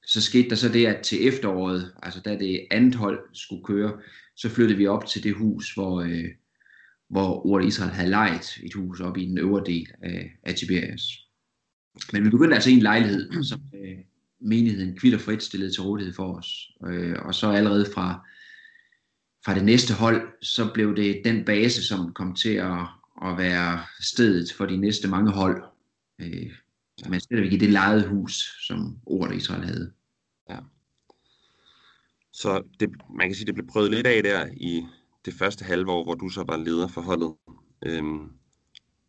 så skete der så det, at til efteråret, altså da det andet hold skulle køre, så flyttede vi op til det hus, hvor, øh, hvor Ordet Israel havde lejet et hus op i den øvre del af, af Tiberias. Men vi begyndte altså i en lejlighed, som øh, menigheden kvitt og frit stillet til rådighed for os. Øh, og så allerede fra, fra det næste hold, så blev det den base, som kom til at, at være stedet for de næste mange hold. Øh, men stadigvæk i det lejede hus, som ordet Israel havde. Ja. Så det, man kan sige, det blev prøvet lidt af der i det første halve år, hvor du så var leder for holdet. Øhm,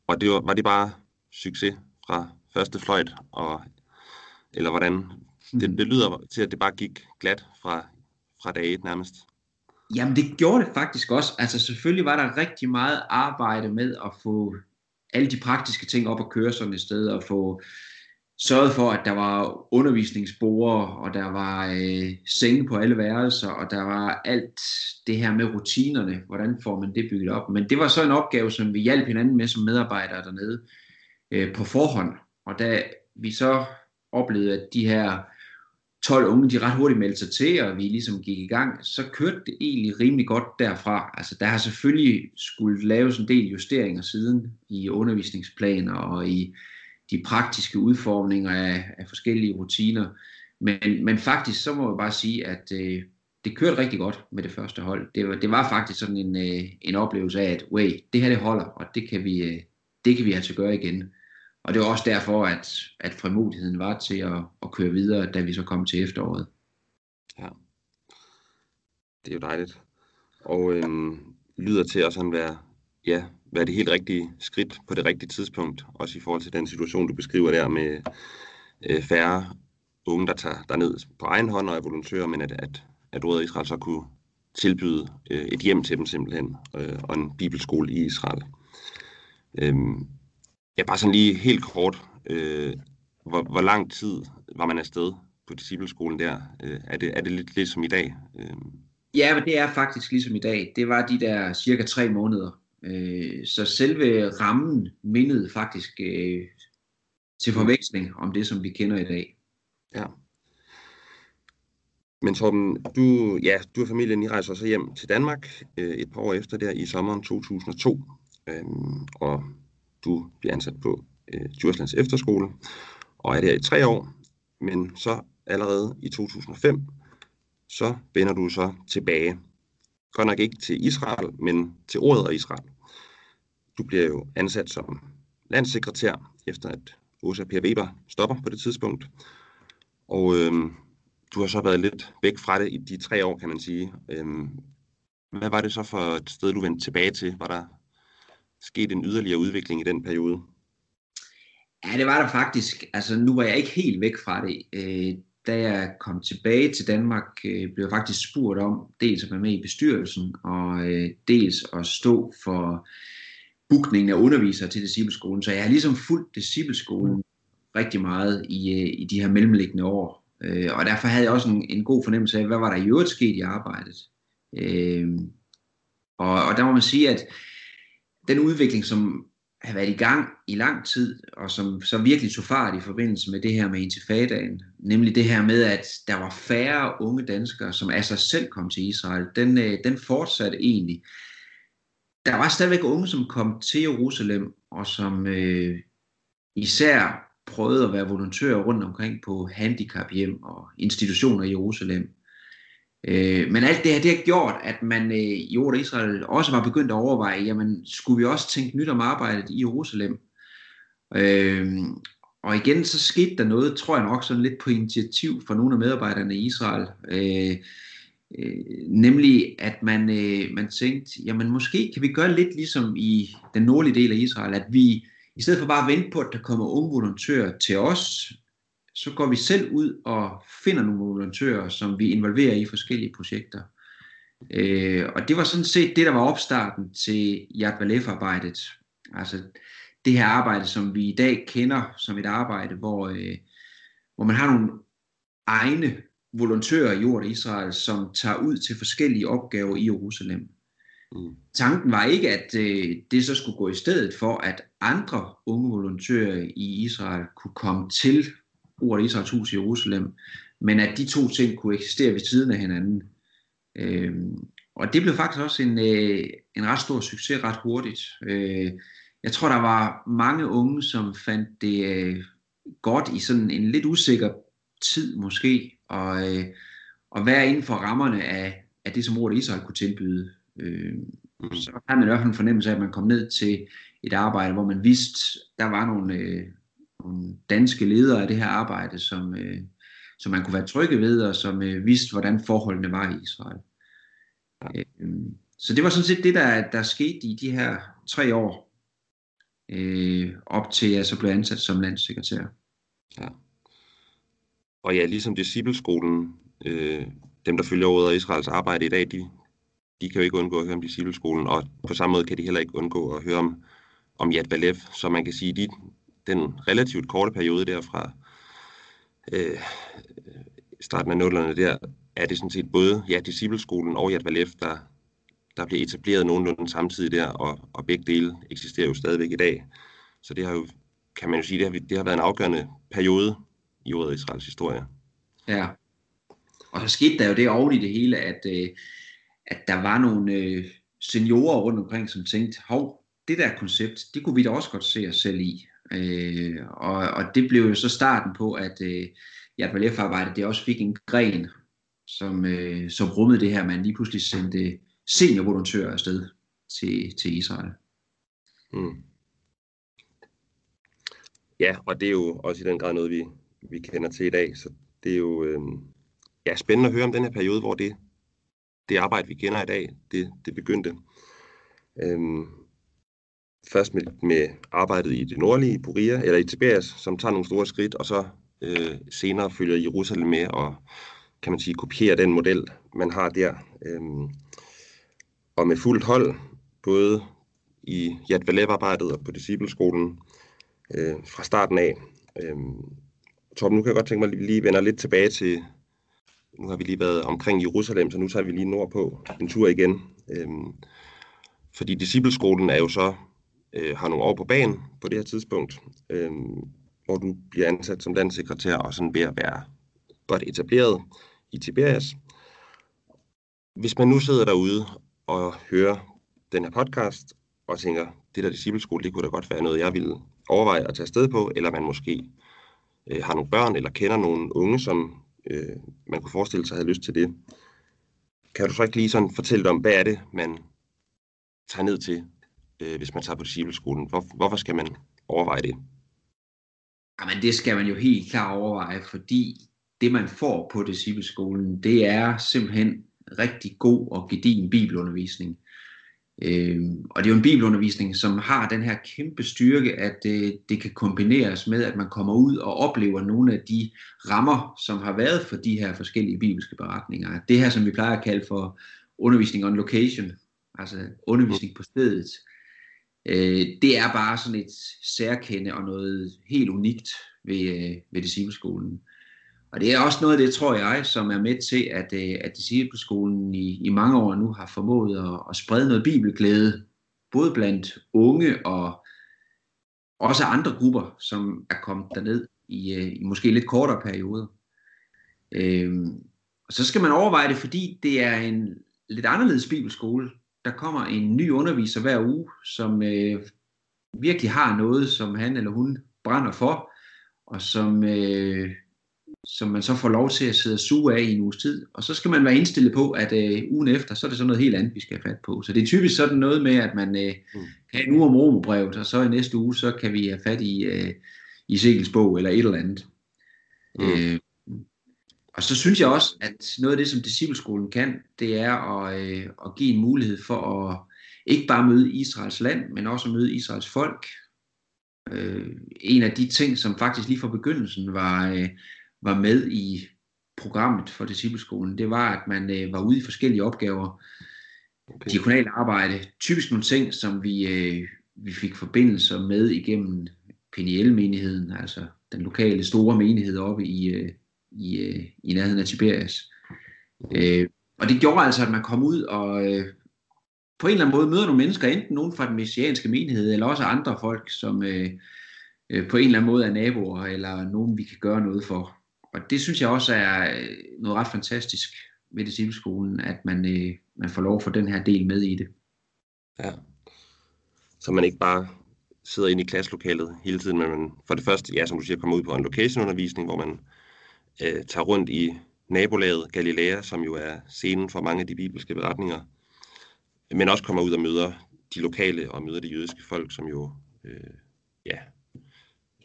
og det var, var det bare succes fra første fløjt, og, eller hvordan? Det, det lyder til, at det bare gik glat fra, fra dag et nærmest. Jamen det gjorde det faktisk også. Altså selvfølgelig var der rigtig meget arbejde med at få alle de praktiske ting op at køre sådan et sted, og få sørget for, at der var undervisningsbord, og der var øh, senge på alle værelser, og der var alt det her med rutinerne, hvordan får man det bygget op. Men det var så en opgave, som vi hjalp hinanden med som medarbejdere dernede øh, på forhånd. Og da vi så oplevede, at de her 12 unge, de ret hurtigt meldte sig til, og vi ligesom gik i gang, så kørte det egentlig rimelig godt derfra. Altså der har selvfølgelig skulle laves en del justeringer siden i undervisningsplaner og i de praktiske udformninger af, af forskellige rutiner. Men, men faktisk så må jeg bare sige, at øh, det kørte rigtig godt med det første hold. Det var, det var faktisk sådan en, øh, en oplevelse af, at wait, det her det holder, og det kan vi, øh, det kan vi altså gøre igen. Og det var også derfor, at, at frimodigheden var til at, at køre videre, da vi så kom til efteråret. Ja, det er jo dejligt. Og øhm, lyder til at være ja, være det helt rigtige skridt på det rigtige tidspunkt, også i forhold til den situation, du beskriver der med øh, færre unge, der tager derned på egen hånd og er volontører, men at, at, at Rådet Israel så kunne tilbyde øh, et hjem til dem simpelthen, øh, og en bibelskole i Israel. Øhm, ja, bare sådan lige helt kort, øh, hvor, hvor lang tid var man afsted på discipleskolen der? Øh, er, det, er det lidt, lidt som i dag? Øh. Ja, men det er faktisk ligesom i dag. Det var de der cirka tre måneder. Øh, så selve rammen mindede faktisk øh, til forveksling om det, som vi kender i dag. Ja. Men Torben, du, ja, du og familien, I rejser så hjem til Danmark øh, et par år efter der i sommeren 2002, øh, og du bliver ansat på øh, Djurslands Efterskole, og er der i tre år, men så allerede i 2005, så vender du så tilbage. Godt nok ikke til Israel, men til ordet af Israel. Du bliver jo ansat som landssekretær, efter at Åsa Per Weber stopper på det tidspunkt. Og øhm, du har så været lidt væk fra det i de tre år, kan man sige. Øhm, hvad var det så for et sted, du vendte tilbage til? Var der sket en yderligere udvikling i den periode? Ja, det var der faktisk. Altså, nu var jeg ikke helt væk fra det. Øh, da jeg kom tilbage til Danmark, øh, blev jeg faktisk spurgt om dels at være med i bestyrelsen, og øh, dels at stå for bookningen af undervisere til discipleskolen. Så jeg har ligesom fulgt discipleskolen rigtig meget i, øh, i de her mellemliggende år. Øh, og derfor havde jeg også en, en god fornemmelse af, hvad var der i øvrigt sket i arbejdet. Øh, og, og der må man sige, at den udvikling, som har været i gang i lang tid, og som så virkelig tog fart i forbindelse med det her med intifadaen, nemlig det her med, at der var færre unge danskere, som af sig selv kom til Israel, den, øh, den fortsatte egentlig. Der var stadigvæk unge, som kom til Jerusalem, og som øh, især prøvede at være volontører rundt omkring på handicaphjem og institutioner i Jerusalem. Øh, men alt det her, det har gjort, at man øh, i Jorda Israel også var begyndt at overveje, jamen skulle vi også tænke nyt om arbejdet i Jerusalem? Øh, og igen, så skete der noget, tror jeg nok, sådan lidt på initiativ fra nogle af medarbejderne i Israel. Øh, øh, nemlig, at man, øh, man tænkte, jamen måske kan vi gøre lidt ligesom i den nordlige del af Israel, at vi i stedet for bare at vente på, at der kommer unge volontører til os, så går vi selv ud og finder nogle volontører, som vi involverer i forskellige projekter. Øh, og det var sådan set det, der var opstarten til Yad Valef-arbejdet. Altså det her arbejde, som vi i dag kender som et arbejde, hvor, øh, hvor man har nogle egne volontører i jord Israel, som tager ud til forskellige opgaver i Jerusalem. Mm. Tanken var ikke, at øh, det så skulle gå i stedet for, at andre unge volontører i Israel kunne komme til ordet Israels hus i Jerusalem, men at de to ting kunne eksistere ved siden af hinanden. Øh, og det blev faktisk også en, øh, en ret stor succes ret hurtigt. Øh, jeg tror, der var mange unge, som fandt det øh, godt i sådan en lidt usikker tid måske, og, øh, at være inden for rammerne af, af det, som ordet Israel kunne tilbyde. Øh, mm. Så har man i hvert fald en fornemmelse af, at man kom ned til et arbejde, hvor man vidste, der var nogle, øh, nogle danske ledere af det her arbejde, som, øh, som man kunne være trygge ved, og som øh, vidste, hvordan forholdene var i Israel. Øh, så det var sådan set det, der, der skete i de her tre år, øh, op til jeg så blev ansat som landssekretær. Ja. Og ja, ligesom discipleskolen, øh, dem der følger ordet af Israels arbejde i dag, de, de kan jo ikke undgå at høre om discipleskolen, og på samme måde kan de heller ikke undgå at høre om, om Yad Valef, så man kan sige, de, den relativt korte periode derfra, øh, starten af nullerne der, er det sådan set både ja, discipleskolen og Yad Valef, der, der bliver etableret nogenlunde samtidig der, og, og begge dele eksisterer jo stadigvæk i dag. Så det har jo, kan man jo sige, det har, det har været en afgørende periode i ordet Israels historie. Ja, og så skete der jo det oven i det hele, at, øh, at der var nogle øh, seniorer rundt omkring, som tænkte, hov, det der koncept, det kunne vi da også godt se os selv i. Øh, og, og det blev jo så starten på, at øh, Yad Valef-arbejdet det også fik en gren, som, øh, som rummede det her, man lige pludselig sendte seniorvolontører afsted til, til Israel. Mm. Ja, og det er jo også i den grad noget, vi, vi kender til i dag, så det er jo øh, ja, spændende at høre om den her periode, hvor det, det arbejde, vi kender i dag, det, det begyndte. Øhm, først med, med arbejdet i det nordlige, Buria, eller i Tiberias, som tager nogle store skridt, og så øh, senere følger Jerusalem med og kan man sige, kopierer den model, man har der. Øhm, og med fuldt hold, både i Yad Valev-arbejdet og på discipleskolen øh, fra starten af. Øhm, Torben, nu kan jeg godt tænke mig at lige vende lidt tilbage til, nu har vi lige været omkring Jerusalem, så nu tager vi lige nordpå en tur igen. Øhm, fordi discipleskolen er jo så, øh, har nogle år på banen på det her tidspunkt, øh, hvor du bliver ansat som landsekretær og sådan ved at være godt etableret i Tiberias. Hvis man nu sidder derude og hører den her podcast og tænker, det der discipleskole, det kunne da godt være noget, jeg ville overveje at tage sted på, eller man måske øh, har nogle børn eller kender nogle unge, som øh, man kunne forestille sig havde lyst til det. Kan du så ikke lige sådan fortælle om, hvad er det, man tager ned til, øh, hvis man tager på discipleskolen? Hvor, hvorfor skal man overveje det? Jamen det skal man jo helt klart overveje, fordi det man får på discipleskolen, det er simpelthen rigtig god og gedigen bibelundervisning. Øh, og det er jo en bibelundervisning, som har den her kæmpe styrke, at det, det kan kombineres med, at man kommer ud og oplever nogle af de rammer, som har været for de her forskellige bibelske beretninger. Det her, som vi plejer at kalde for undervisning on location, altså undervisning på stedet, øh, det er bare sådan et særkende og noget helt unikt ved, øh, ved discipleskolen. Og det er også noget af det, tror jeg, som er med til, at, øh, at discipleskolen i, i mange år nu har formået at, at sprede noget bibelglæde, både blandt unge og også andre grupper, som er kommet derned i, øh, i måske lidt kortere perioder. Øhm, og så skal man overveje det, fordi det er en lidt anderledes bibelskole. Der kommer en ny underviser hver uge, som øh, virkelig har noget, som han eller hun brænder for, og som øh, som man så får lov til at sidde og suge af i en uges tid. Og så skal man være indstillet på, at øh, ugen efter, så er det så noget helt andet, vi skal have fat på. Så det er typisk sådan noget med, at man øh, mm. kan en uge om romerbrevet, og så i næste uge, så kan vi have fat i, øh, i Segels bog eller et eller andet. Mm. Øh, og så synes jeg også, at noget af det, som discipleskolen kan, det er at, øh, at give en mulighed for at ikke bare møde Israels land, men også at møde Israels folk. Øh, en af de ting, som faktisk lige fra begyndelsen var, øh, var med i programmet for discipleskolen, det var, at man øh, var ude i forskellige opgaver. Okay. Diakonalt arbejde, typisk nogle ting, som vi, øh, vi fik forbindelser med igennem PNL-menigheden, altså den lokale store menighed oppe i, øh, i, øh, i nærheden af Tiberias. Øh, og det gjorde altså, at man kom ud og øh, på en eller anden måde møder nogle mennesker, enten nogen fra den messianske menighed, eller også andre folk, som øh, øh, på en eller anden måde er naboer, eller nogen vi kan gøre noget for og det synes jeg også er øh, noget ret fantastisk ved discipleskolen, at man, øh, man får lov at få den her del med i det. Ja. Så man ikke bare sidder inde i klasselokalet hele tiden, men man for det første, ja, som du siger, kommer ud på en location-undervisning, hvor man øh, tager rundt i nabolaget Galilea, som jo er scenen for mange af de bibelske beretninger, men også kommer ud og møder de lokale og møder de jødiske folk, som jo, øh, ja,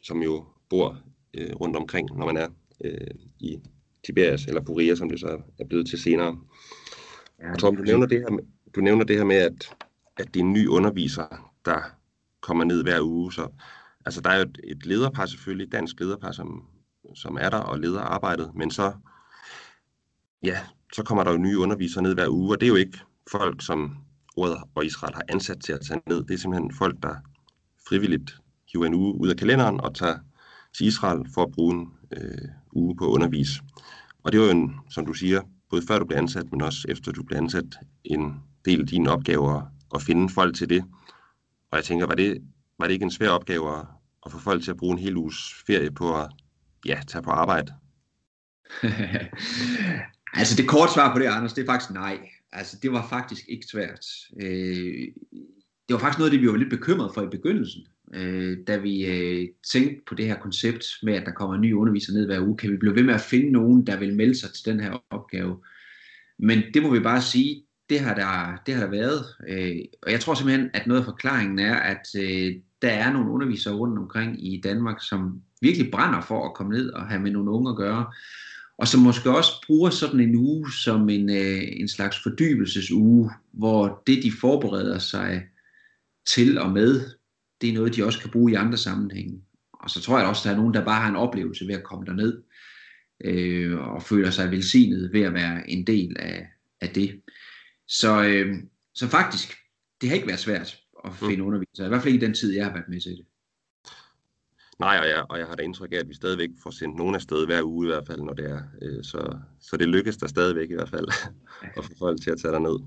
som jo bor øh, rundt omkring, når man er øh, i Tiberias, eller Buria, som det så er blevet til senere. Ja, Tom, du nævner det her med, du nævner det her med, at, at det er en ny underviser, der kommer ned hver uge. Så, altså, der er jo et, et lederpar selvfølgelig, et dansk lederpar, som, som er der og leder arbejdet, men så, ja, så kommer der jo nye undervisere ned hver uge, og det er jo ikke folk, som ordet og Israel har ansat til at tage ned. Det er simpelthen folk, der frivilligt hiver en uge ud af kalenderen og tager til Israel for at bruge en øh, uge på undervis. Og det var jo, en, som du siger, både før du blev ansat, men også efter du blev ansat, en del af dine opgaver at finde folk til det. Og jeg tænker, var det, var det ikke en svær opgave at, at få folk til at bruge en hel uges ferie på at ja, tage på arbejde? altså det korte svar på det, Anders, det er faktisk nej. Altså det var faktisk ikke svært. Øh, det var faktisk noget det, vi var lidt bekymret for i begyndelsen øh, da vi øh, tænkte på det her koncept med, at der kommer en ny underviser ned hver uge, kan vi blive ved med at finde nogen, der vil melde sig til den her opgave. Men det må vi bare sige, det har der, det har der været. Øh, og jeg tror simpelthen, at noget af forklaringen er, at øh, der er nogle undervisere rundt omkring i Danmark, som virkelig brænder for at komme ned og have med nogle unge at gøre. Og som måske også bruger sådan en uge som en, øh, en slags fordybelsesuge, hvor det de forbereder sig til og med det er noget, de også kan bruge i andre sammenhænge. Og så tror jeg også, at der er nogen, der bare har en oplevelse ved at komme derned, øh, og føler sig velsignet ved at være en del af, af det. Så, øh, så faktisk, det har ikke været svært at mm. finde mm. undervisere, i hvert fald ikke i den tid, jeg har været med til det. Nej, og jeg, og jeg har da indtryk af, at vi stadigvæk får sendt nogen afsted hver uge i hvert fald, når det er. Øh, så, så det lykkes der stadigvæk i hvert fald at få folk til at tage ned.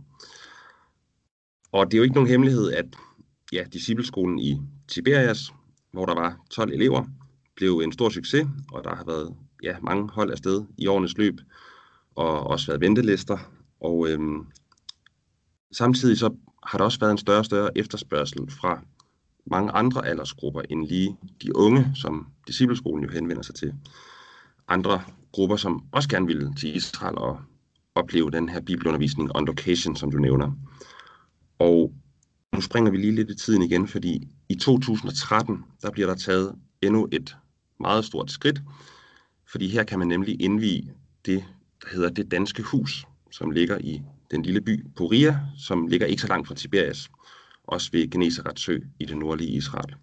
Og det er jo ikke nogen hemmelighed, at ja, discipleskolen i Tiberias, hvor der var 12 elever, blev en stor succes, og der har været ja, mange hold afsted i årenes løb, og også været ventelister. Og øhm, samtidig så har der også været en større og større efterspørgsel fra mange andre aldersgrupper end lige de unge, som discipleskolen jo henvender sig til. Andre grupper, som også gerne vil til Israel og opleve den her bibelundervisning on location, som du nævner. Og nu springer vi lige lidt i tiden igen, fordi i 2013, der bliver der taget endnu et meget stort skridt, fordi her kan man nemlig indvige det, der hedder det danske hus, som ligger i den lille by Poria, som ligger ikke så langt fra Tiberias, også ved Genesaret sø i det nordlige Israel.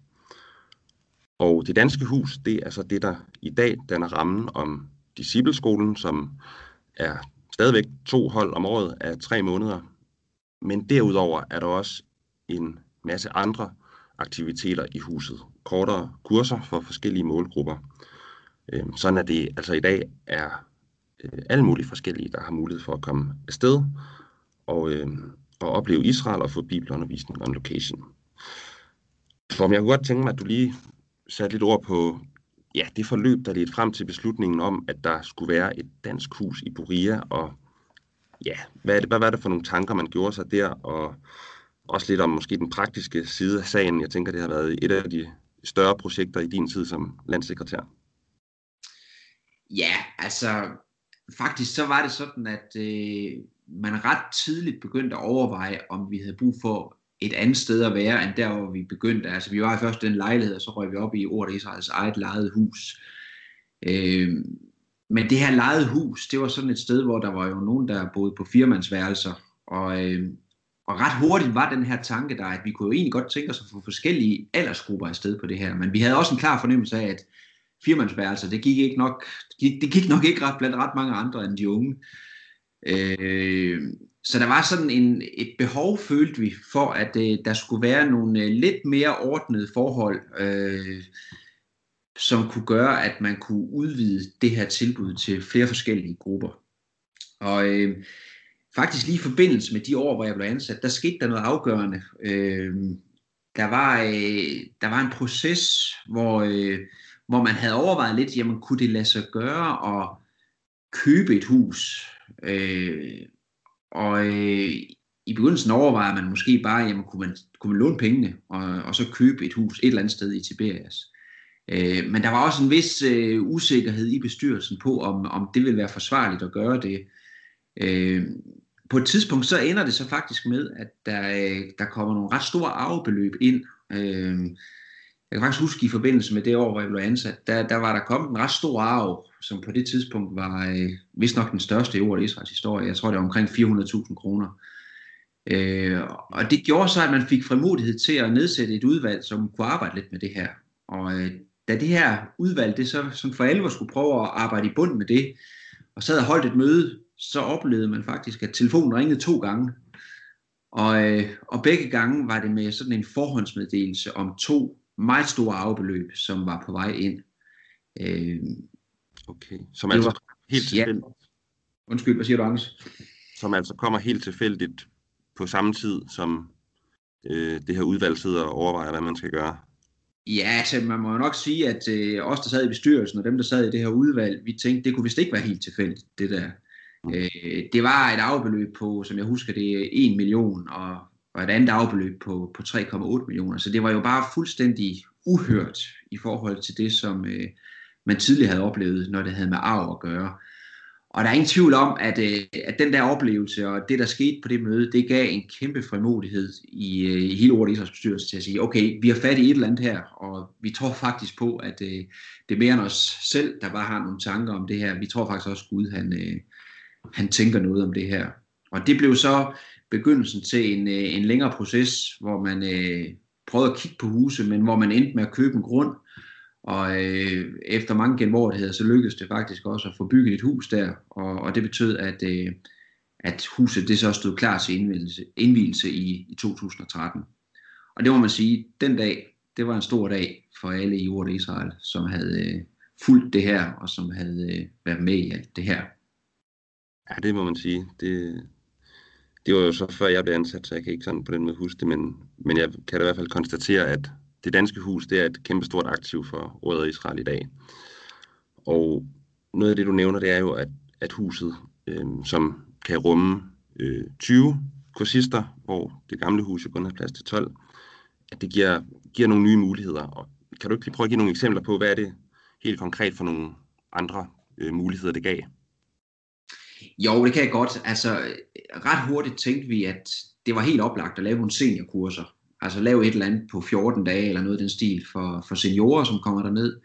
Og det danske hus, det er så det, der i dag danner rammen om discipleskolen, som er stadigvæk to hold om året af tre måneder. Men derudover er der også en masse andre aktiviteter i huset. Kortere kurser for forskellige målgrupper. Øhm, sådan at det altså i dag er øh, alle mulige forskellige, der har mulighed for at komme afsted og, øh, og opleve Israel og få bibelundervisning on location. For jeg kunne godt tænke mig, at du lige satte lidt ord på ja, det forløb, der ledte frem til beslutningen om, at der skulle være et dansk hus i Buria, og ja, hvad, er det, hvad var det for nogle tanker, man gjorde sig der, og også lidt om måske den praktiske side af sagen. Jeg tænker, det har været et af de større projekter i din tid som landsekretær. Ja, altså faktisk så var det sådan, at øh, man ret tidligt begyndte at overveje, om vi havde brug for et andet sted at være, end der, hvor vi begyndte. Altså vi var i først den lejlighed, og så røg vi op i Ordet Israels eget lejet hus. Øh, men det her lejede hus, det var sådan et sted, hvor der var jo nogen, der boede på firmandsværelser, og, øh, og ret hurtigt var den her tanke der, at vi kunne jo egentlig godt tænke os at få forskellige aldersgrupper afsted på det her, men vi havde også en klar fornemmelse af, at firmandsværelser, det gik, ikke nok, det gik nok ikke ret blandt ret mange andre end de unge. Øh, så der var sådan en, et behov, følte vi, for at øh, der skulle være nogle øh, lidt mere ordnede forhold, øh, som kunne gøre, at man kunne udvide det her tilbud til flere forskellige grupper. Og øh, faktisk lige i forbindelse med de år, hvor jeg blev ansat, der skete der noget afgørende. Øh, der, var, øh, der var en proces, hvor, øh, hvor man havde overvejet lidt, jamen kunne det lade sig gøre at købe et hus? Øh, og øh, i begyndelsen overvejer man måske bare, jamen kunne man, kunne man låne pengene og, og så købe et hus et eller andet sted i Tiberias. Øh, men der var også en vis øh, usikkerhed i bestyrelsen på, om, om det ville være forsvarligt at gøre det. Øh, på et tidspunkt så ender det så faktisk med, at der, øh, der kommer nogle ret store arvebeløb ind. Øh, jeg kan faktisk huske i forbindelse med det år, hvor jeg blev ansat, der, der var der kommet en ret stor arv, som på det tidspunkt var øh, vist nok den største i ordet Israels historie. Jeg tror, det var omkring 400.000 kroner. Øh, og det gjorde så, at man fik frimodighed til at nedsætte et udvalg, som kunne arbejde lidt med det her. Og øh, da det her udvalg, det så som for alvor skulle prøve at arbejde i bund med det, og sad og holdt et møde, så oplevede man faktisk, at telefonen ringede to gange. Og, øh, og begge gange var det med sådan en forhåndsmeddelelse om to meget store afbeløb, som var på vej ind. Øh, okay, som altså var, helt tilfældigt? Ja. Undskyld, hvad siger du, Anders? Som altså kommer helt tilfældigt på samme tid, som øh, det her udvalg sidder og overvejer, hvad man skal gøre? Ja, altså man må jo nok sige, at øh, os, der sad i bestyrelsen, og dem, der sad i det her udvalg, vi tænkte, det kunne vist ikke være helt tilfældigt, det der. Mm. Øh, det var et afbeløb på, som jeg husker, det er 1 million, og og et andet afbeløb på, på 3,8 millioner. Så det var jo bare fuldstændig uhørt i forhold til det, som øh, man tidligere havde oplevet, når det havde med arv at gøre. Og der er ingen tvivl om, at, øh, at den der oplevelse og det, der skete på det møde, det gav en kæmpe frimodighed i, øh, i hele ordet Israels bestyrelse til at sige, okay, vi har fat i et eller andet her, og vi tror faktisk på, at øh, det er mere end os selv, der bare har nogle tanker om det her. Vi tror faktisk også, at Gud han, øh, han tænker noget om det her. Og det blev så begyndelsen til en, øh, en længere proces, hvor man, øh, prøvede at kigge på huse, men hvor man endte med at købe en grund, og øh, efter mange genvordigheder, så lykkedes det faktisk også at få bygget et hus der, og, og det betød, at, øh, at huset det så stod klar til indvielse, indvielse i, i 2013. Og det må man sige, den dag, det var en stor dag for alle i ordet Israel, som havde øh, fulgt det her, og som havde øh, været med i alt det her. Ja, det må man sige. Det, det var jo så før jeg blev ansat, så jeg kan ikke sådan på den måde huske det, men, men jeg kan da i hvert fald konstatere, at det danske hus, det er et kæmpestort aktiv for ordet Israel i dag. Og noget af det, du nævner, det er jo, at, at huset, øh, som kan rumme øh, 20 kursister, hvor det gamle hus jo kun har plads til 12, at det giver, giver nogle nye muligheder. Og kan du ikke lige prøve at give nogle eksempler på, hvad er det helt konkret for nogle andre øh, muligheder, det gav? Jo, det kan jeg godt. Altså, ret hurtigt tænkte vi, at det var helt oplagt at lave nogle seniorkurser. Altså lave et eller andet på 14 dage, eller noget af den stil, for, for seniorer, som kommer derned.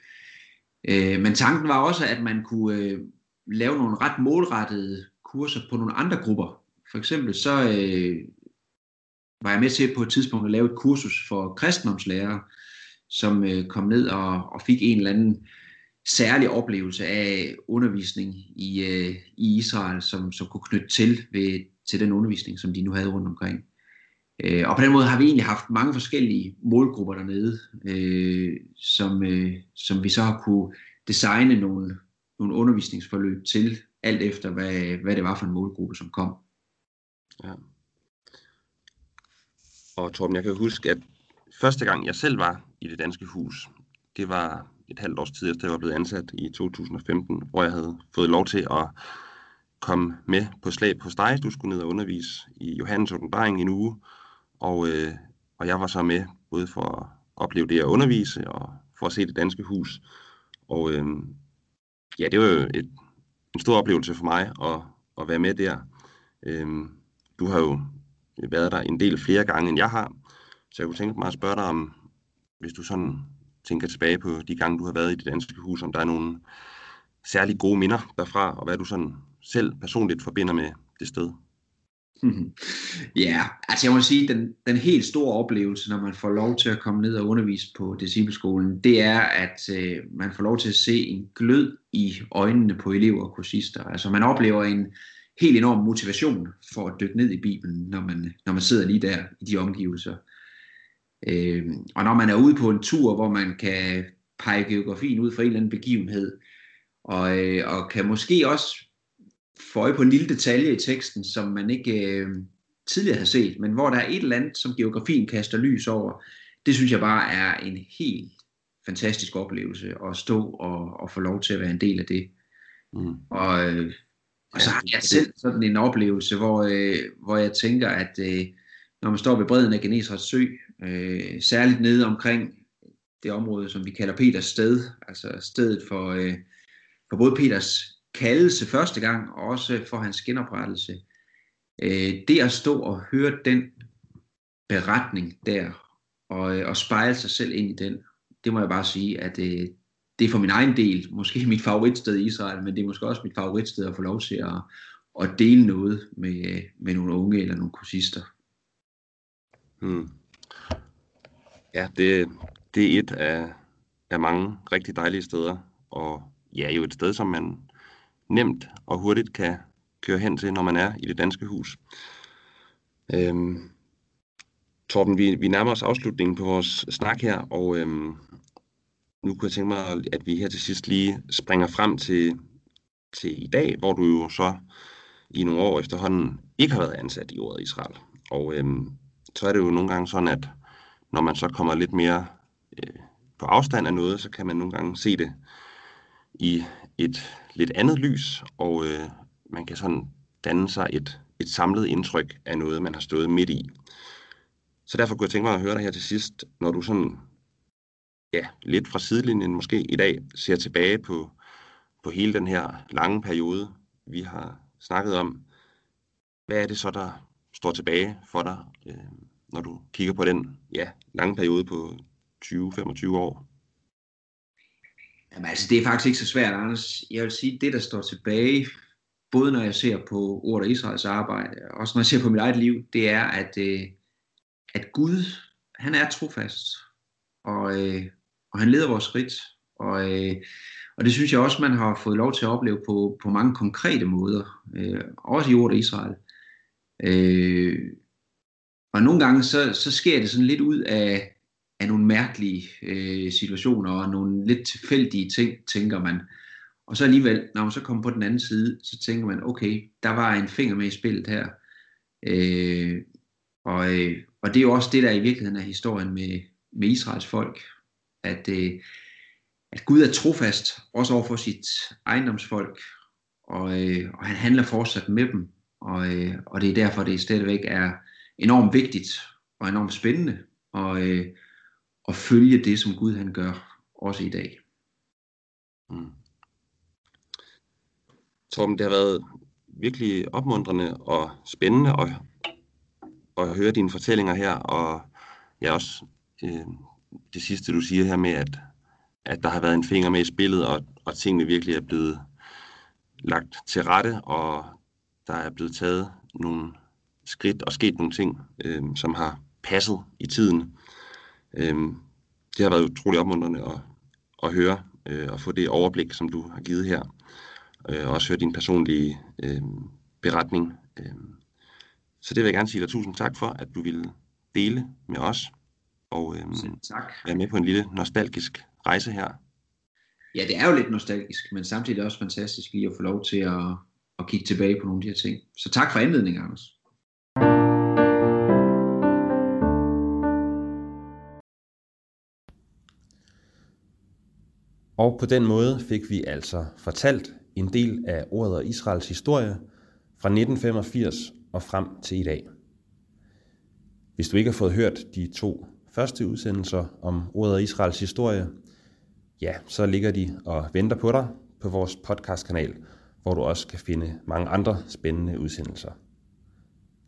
Øh, men tanken var også, at man kunne øh, lave nogle ret målrettede kurser på nogle andre grupper. For eksempel så øh, var jeg med til på et tidspunkt at lave et kursus for kristendomslærere, som øh, kom ned og, og fik en eller anden særlig oplevelse af undervisning i, øh, i Israel, som, som kunne knytte til ved, til den undervisning, som de nu havde rundt omkring. Øh, og på den måde har vi egentlig haft mange forskellige målgrupper dernede, øh, som, øh, som vi så har kunne designe nogle, nogle undervisningsforløb til, alt efter hvad, hvad det var for en målgruppe, som kom. Ja. Og Torben, jeg kan huske, at første gang jeg selv var i det danske hus, det var et halvt års tid efter jeg var blevet ansat i 2015, hvor jeg havde fået lov til at komme med på slag på dig. Du skulle ned og undervise i Johannes åbenbaring i en uge, og, øh, og jeg var så med både for at opleve det at undervise og for at se det danske hus. Og øh, ja, det var jo et, en stor oplevelse for mig at, at være med der. Øh, du har jo været der en del flere gange, end jeg har, så jeg kunne tænke mig at spørge dig om, hvis du sådan tænker tilbage på de gange, du har været i det danske hus, om der er nogle særlig gode minder derfra, og hvad du sådan selv personligt forbinder med det sted. Mhm. Ja, altså jeg må sige, den, den helt store oplevelse, når man får lov til at komme ned og undervise på discipleskolen, det er, at øh, man får lov til at se en glød i øjnene på elever og kursister. Altså man oplever en helt enorm motivation for at dykke ned i Bibelen, når man, når man sidder lige der i de omgivelser. Øh, og når man er ude på en tur, hvor man kan pege geografien ud fra en eller anden begivenhed, og, øh, og kan måske også få øje på en lille detalje i teksten, som man ikke øh, tidligere har set, men hvor der er et eller andet, som geografien kaster lys over, det synes jeg bare er en helt fantastisk oplevelse at stå og, og få lov til at være en del af det. Mm. Og, øh, og så har jeg selv sådan en oplevelse, hvor, øh, hvor jeg tænker, at øh, når man står ved bredden af Genesrets sø, øh, særligt nede omkring det område, som vi kalder Peters sted, altså stedet for, øh, for både Peters kaldelse første gang, og også for hans genoprettelse. Øh, det at stå og høre den beretning der, og, øh, og spejle sig selv ind i den, det må jeg bare sige, at øh, det er for min egen del måske mit favoritsted i Israel, men det er måske også mit favoritsted at få lov til at, at dele noget med, øh, med nogle unge eller nogle kursister. Hmm. Ja, det, det er et af, af mange rigtig dejlige steder, og ja, jo et sted, som man nemt og hurtigt kan køre hen til, når man er i det danske hus. Øhm, Torben, vi, vi nærmer os afslutningen på vores snak her, og øhm, nu kunne jeg tænke mig, at vi her til sidst lige springer frem til, til i dag, hvor du jo så i nogle år efterhånden ikke har været ansat i ordet Israel. Og øhm, så er det jo nogle gange sådan, at når man så kommer lidt mere øh, på afstand af noget, så kan man nogle gange se det i et lidt andet lys, og øh, man kan sådan danne sig et, et samlet indtryk af noget, man har stået midt i. Så derfor kunne jeg tænke mig at høre dig her til sidst, når du sådan, ja, lidt fra sidelinjen måske i dag, ser tilbage på, på hele den her lange periode, vi har snakket om. Hvad er det så, der står tilbage for dig, øh, når du kigger på den ja, lange periode på 20-25 år? Jamen altså, det er faktisk ikke så svært, Anders. Jeg vil sige, det der står tilbage, både når jeg ser på ordet Israels arbejde, og også når jeg ser på mit eget liv, det er, at, øh, at Gud, han er trofast, og, øh, og han leder vores skridt, og, øh, og det synes jeg også, man har fået lov til at opleve på, på mange konkrete måder, øh, også i ordet Israel. Øh, og nogle gange så, så sker det sådan lidt ud af, af nogle mærkelige øh, situationer og nogle lidt tilfældige ting, tænker man. Og så alligevel, når man så kommer på den anden side, så tænker man, okay, der var en finger med i spillet her. Øh, og, øh, og det er jo også det, der i virkeligheden er historien med, med Israels folk. At, øh, at Gud er trofast, også over for sit ejendomsfolk, og, øh, og han handler fortsat med dem. Og, øh, og det er derfor, det stadigvæk er enormt vigtigt og enormt spændende at, øh, at følge det, som Gud han gør, også i dag. Mm. Torben, det har været virkelig opmuntrende og spændende at, at høre dine fortællinger her, og ja, også øh, det sidste, du siger her med, at, at der har været en finger med i spillet, og, og tingene virkelig er blevet lagt til rette, og der er blevet taget nogle skridt og sket nogle ting, øh, som har passet i tiden. Øh, det har været utrolig opmuntrende at, at høre øh, og få det overblik, som du har givet her. Øh, og også høre din personlige øh, beretning. Øh. Så det vil jeg gerne sige dig tusind tak for, at du ville dele med os. Og øh, tak. være med på en lille nostalgisk rejse her. Ja, det er jo lidt nostalgisk, men samtidig også fantastisk lige at få lov til at, at kigge tilbage på nogle af de her ting. Så tak for anledningen, Anders. Og på den måde fik vi altså fortalt en del af ordet og Israels historie fra 1985 og frem til i dag. Hvis du ikke har fået hørt de to første udsendelser om ordet og Israels historie, ja, så ligger de og venter på dig på vores podcastkanal, hvor du også kan finde mange andre spændende udsendelser.